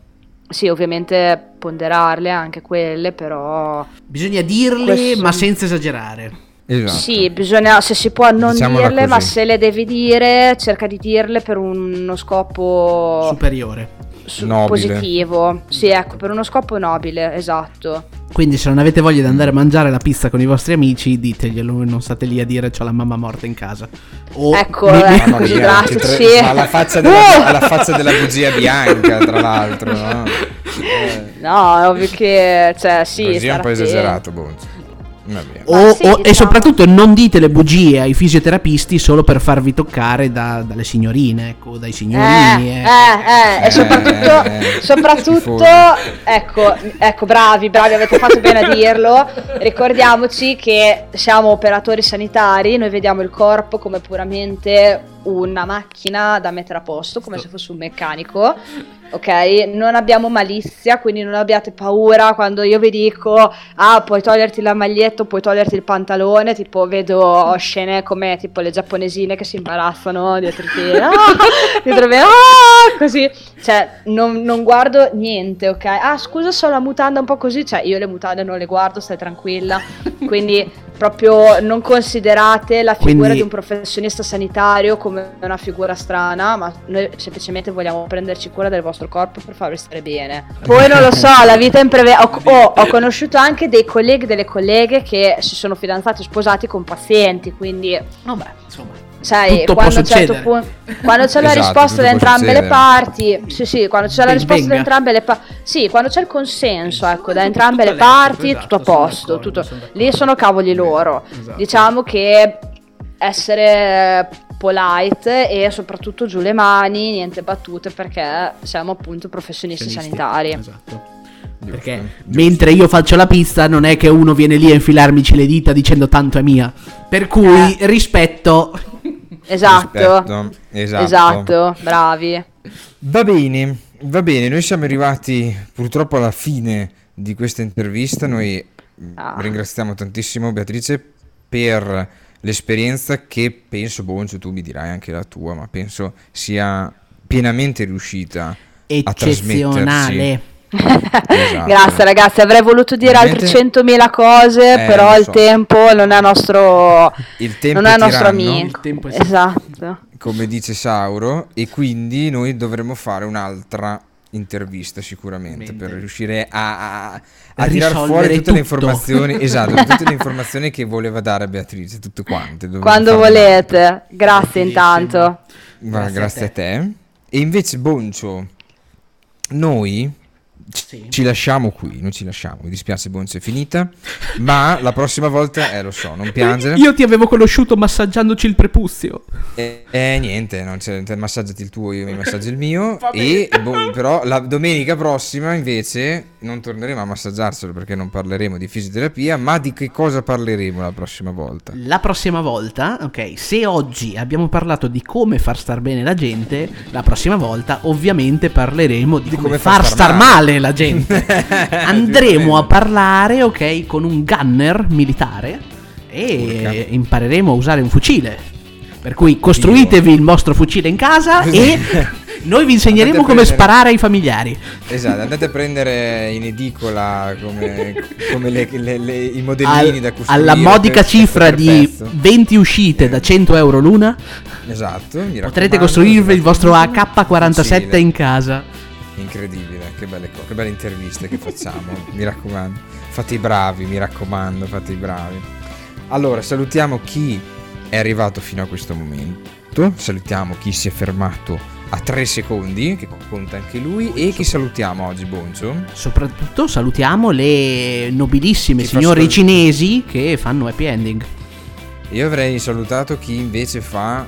Speaker 3: sì, ovviamente ponderarle anche quelle, però
Speaker 1: bisogna dirle, questo... ma senza esagerare.
Speaker 3: Esatto. Sì, bisogna, se si può non Diciamola dirle, così. ma se le devi dire, cerca di dirle per uno scopo
Speaker 1: superiore,
Speaker 3: su- positivo. Sì, ecco, per uno scopo nobile, esatto.
Speaker 1: Quindi se non avete voglia di andare a mangiare la pizza con i vostri amici, diteglielo, non state lì a dire c'ho la mamma morta in casa.
Speaker 3: O ecco, mi, eh,
Speaker 2: così drastici. alla faccia, della, alla faccia della bugia bianca, tra l'altro, no?
Speaker 3: Eh. No, ovvio che, cioè, sì.
Speaker 2: Così è un po' esagerato, Bonzo.
Speaker 1: O, sì, o, diciamo. E soprattutto non dite le bugie ai fisioterapisti solo per farvi toccare da, dalle signorine, ecco, dai signorini.
Speaker 3: Eh, eh, eh, e soprattutto, eh, soprattutto ecco, ecco, bravi, bravi, avete fatto bene a dirlo. Ricordiamoci che siamo operatori sanitari, noi vediamo il corpo come puramente una macchina da mettere a posto, come se fosse un meccanico ok? Non abbiamo malizia, quindi non abbiate paura quando io vi dico, ah, puoi toglierti la maglietta, puoi toglierti il pantalone, tipo vedo scene come tipo le giapponesine che si imbarazzano dietro te, ah, dietro me, ah, così, cioè non, non, guardo niente, ok? Ah, scusa, sono la mutanda un po' così, cioè io le mutande non le guardo, stai tranquilla, quindi proprio non considerate la figura Quindi... di un professionista sanitario come una figura strana, ma noi semplicemente vogliamo prenderci cura del vostro corpo per farvi stare bene. Poi non lo so, la vita in breve. Ho, oh, ho conosciuto anche dei colleghi e delle colleghe che si sono fidanzati o sposati con pazienti, quindi.
Speaker 1: Vabbè, insomma
Speaker 3: sai, quando, certo punto, quando c'è la esatto, risposta da entrambe le parti, sì, sì, quando c'è la risposta da entrambe le parti, sì, quando c'è il consenso, ecco, da entrambe le parti, esatto, tutto a posto, tutto, lì sono cavoli loro. Esatto. Diciamo che essere polite e soprattutto giù le mani, niente battute perché siamo appunto professionisti sanitari.
Speaker 1: Esatto. Perché giusto. mentre io faccio la pista non è che uno viene lì a infilarmici le dita dicendo tanto è mia. Per cui eh. rispetto
Speaker 3: Esatto. Rispetto. Esatto. Esatto, bravi.
Speaker 2: Va bene, va bene, noi siamo arrivati purtroppo alla fine di questa intervista. Noi ah. ringraziamo tantissimo Beatrice per l'esperienza che penso, Boncio, tu mi dirai anche la tua, ma penso sia pienamente riuscita a trasmetterci
Speaker 3: esatto. Grazie ragazzi, avrei voluto dire altre 100.000 cose, eh, però so. il tempo non è nostro,
Speaker 2: il tempo
Speaker 3: non è nostro amico. esatto.
Speaker 2: Come dice Sauro, e quindi noi dovremmo fare un'altra intervista sicuramente Mente. per riuscire a, a, a tirar fuori tutte tutto. le informazioni esatto tutte le informazioni che voleva dare Beatrice tutte quante
Speaker 3: quando volete grazie intanto
Speaker 2: grazie, grazie a, te. a te e invece Boncio noi
Speaker 1: Sì.
Speaker 2: ci lasciamo qui, non ci lasciamo. Mi dispiace, Bonzo, è finita. Ma la prossima volta, eh, lo so, non piangere.
Speaker 1: Io ti avevo conosciuto massaggiandoci il prepuzio.
Speaker 2: E eh, niente, non c'è, te massaggiati il tuo, io mi massaggio il mio. e boh, però la domenica prossima invece non torneremo a massaggiarcelo perché non parleremo di fisioterapia, ma di che cosa parleremo la prossima volta?
Speaker 1: La prossima volta, ok, se oggi abbiamo parlato di come far star bene la gente, la prossima volta ovviamente parleremo di,
Speaker 2: Di
Speaker 1: come,
Speaker 2: come
Speaker 1: far,
Speaker 2: far
Speaker 1: star
Speaker 2: star
Speaker 1: male.
Speaker 2: Male
Speaker 1: la gente. Andremo a parlare, ok, con un gunner militare e
Speaker 2: Urca.
Speaker 1: impareremo a usare un fucile. Per cui costruitevi il vostro fucile in casa e noi vi insegneremo come
Speaker 2: prendere-
Speaker 1: sparare ai familiari.
Speaker 2: Esatto, andate a prendere in edicola come, come le- le- le- i modellini
Speaker 1: Al-
Speaker 2: da costruire.
Speaker 1: alla modica
Speaker 2: per-
Speaker 1: cifra
Speaker 2: per
Speaker 1: di
Speaker 2: pezzo.
Speaker 1: 20 uscite da 100 euro l'una,
Speaker 2: Esatto,
Speaker 1: potrete costruirvi il vostro
Speaker 2: fucile.
Speaker 1: AK-47 in casa.
Speaker 2: Incredibile, che belle, che belle interviste che facciamo, mi raccomando. Fate i bravi, mi raccomando, fate i bravi. Allora, salutiamo chi è arrivato fino a questo momento, salutiamo chi si è fermato a 3 secondi, che conta anche lui, e chi salutiamo oggi, Boncio?
Speaker 1: Soprattutto salutiamo le nobilissime
Speaker 2: fa
Speaker 1: signore
Speaker 2: solo-
Speaker 1: cinesi che fanno happy ending.
Speaker 2: Io avrei salutato chi invece fa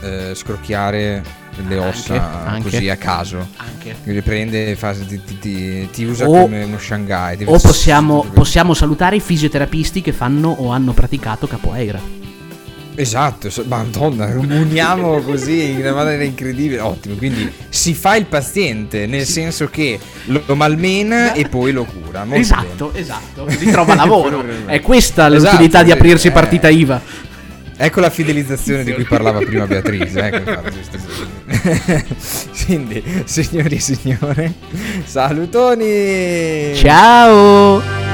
Speaker 2: eh, scrocchiare le ossa
Speaker 1: Anche, anche.
Speaker 2: così a caso.
Speaker 1: Anche.
Speaker 2: Le prende e fa- ti, ti- ti- ti usa
Speaker 1: O-
Speaker 2: come uno Shanghai.
Speaker 1: O possiamo, possiamo salutare i fisioterapisti che fanno o hanno praticato capoeira.
Speaker 2: Esatto, madonna, uniamo così in una maniera incredibile. Ottimo, quindi si fa il paziente, nel senso che lo malmena e poi lo cura. Molto
Speaker 1: esatto, esatto. Ritrova lavoro. È questa
Speaker 2: Esatto,
Speaker 1: l'utilità di aprirsi
Speaker 2: eh.
Speaker 1: partita IVA.
Speaker 2: Ecco la fidelizzazione di cui parlava prima Beatrice. Ecco, infatti, giusto così. Quindi, signori e signore, salutoni!
Speaker 1: Ciao!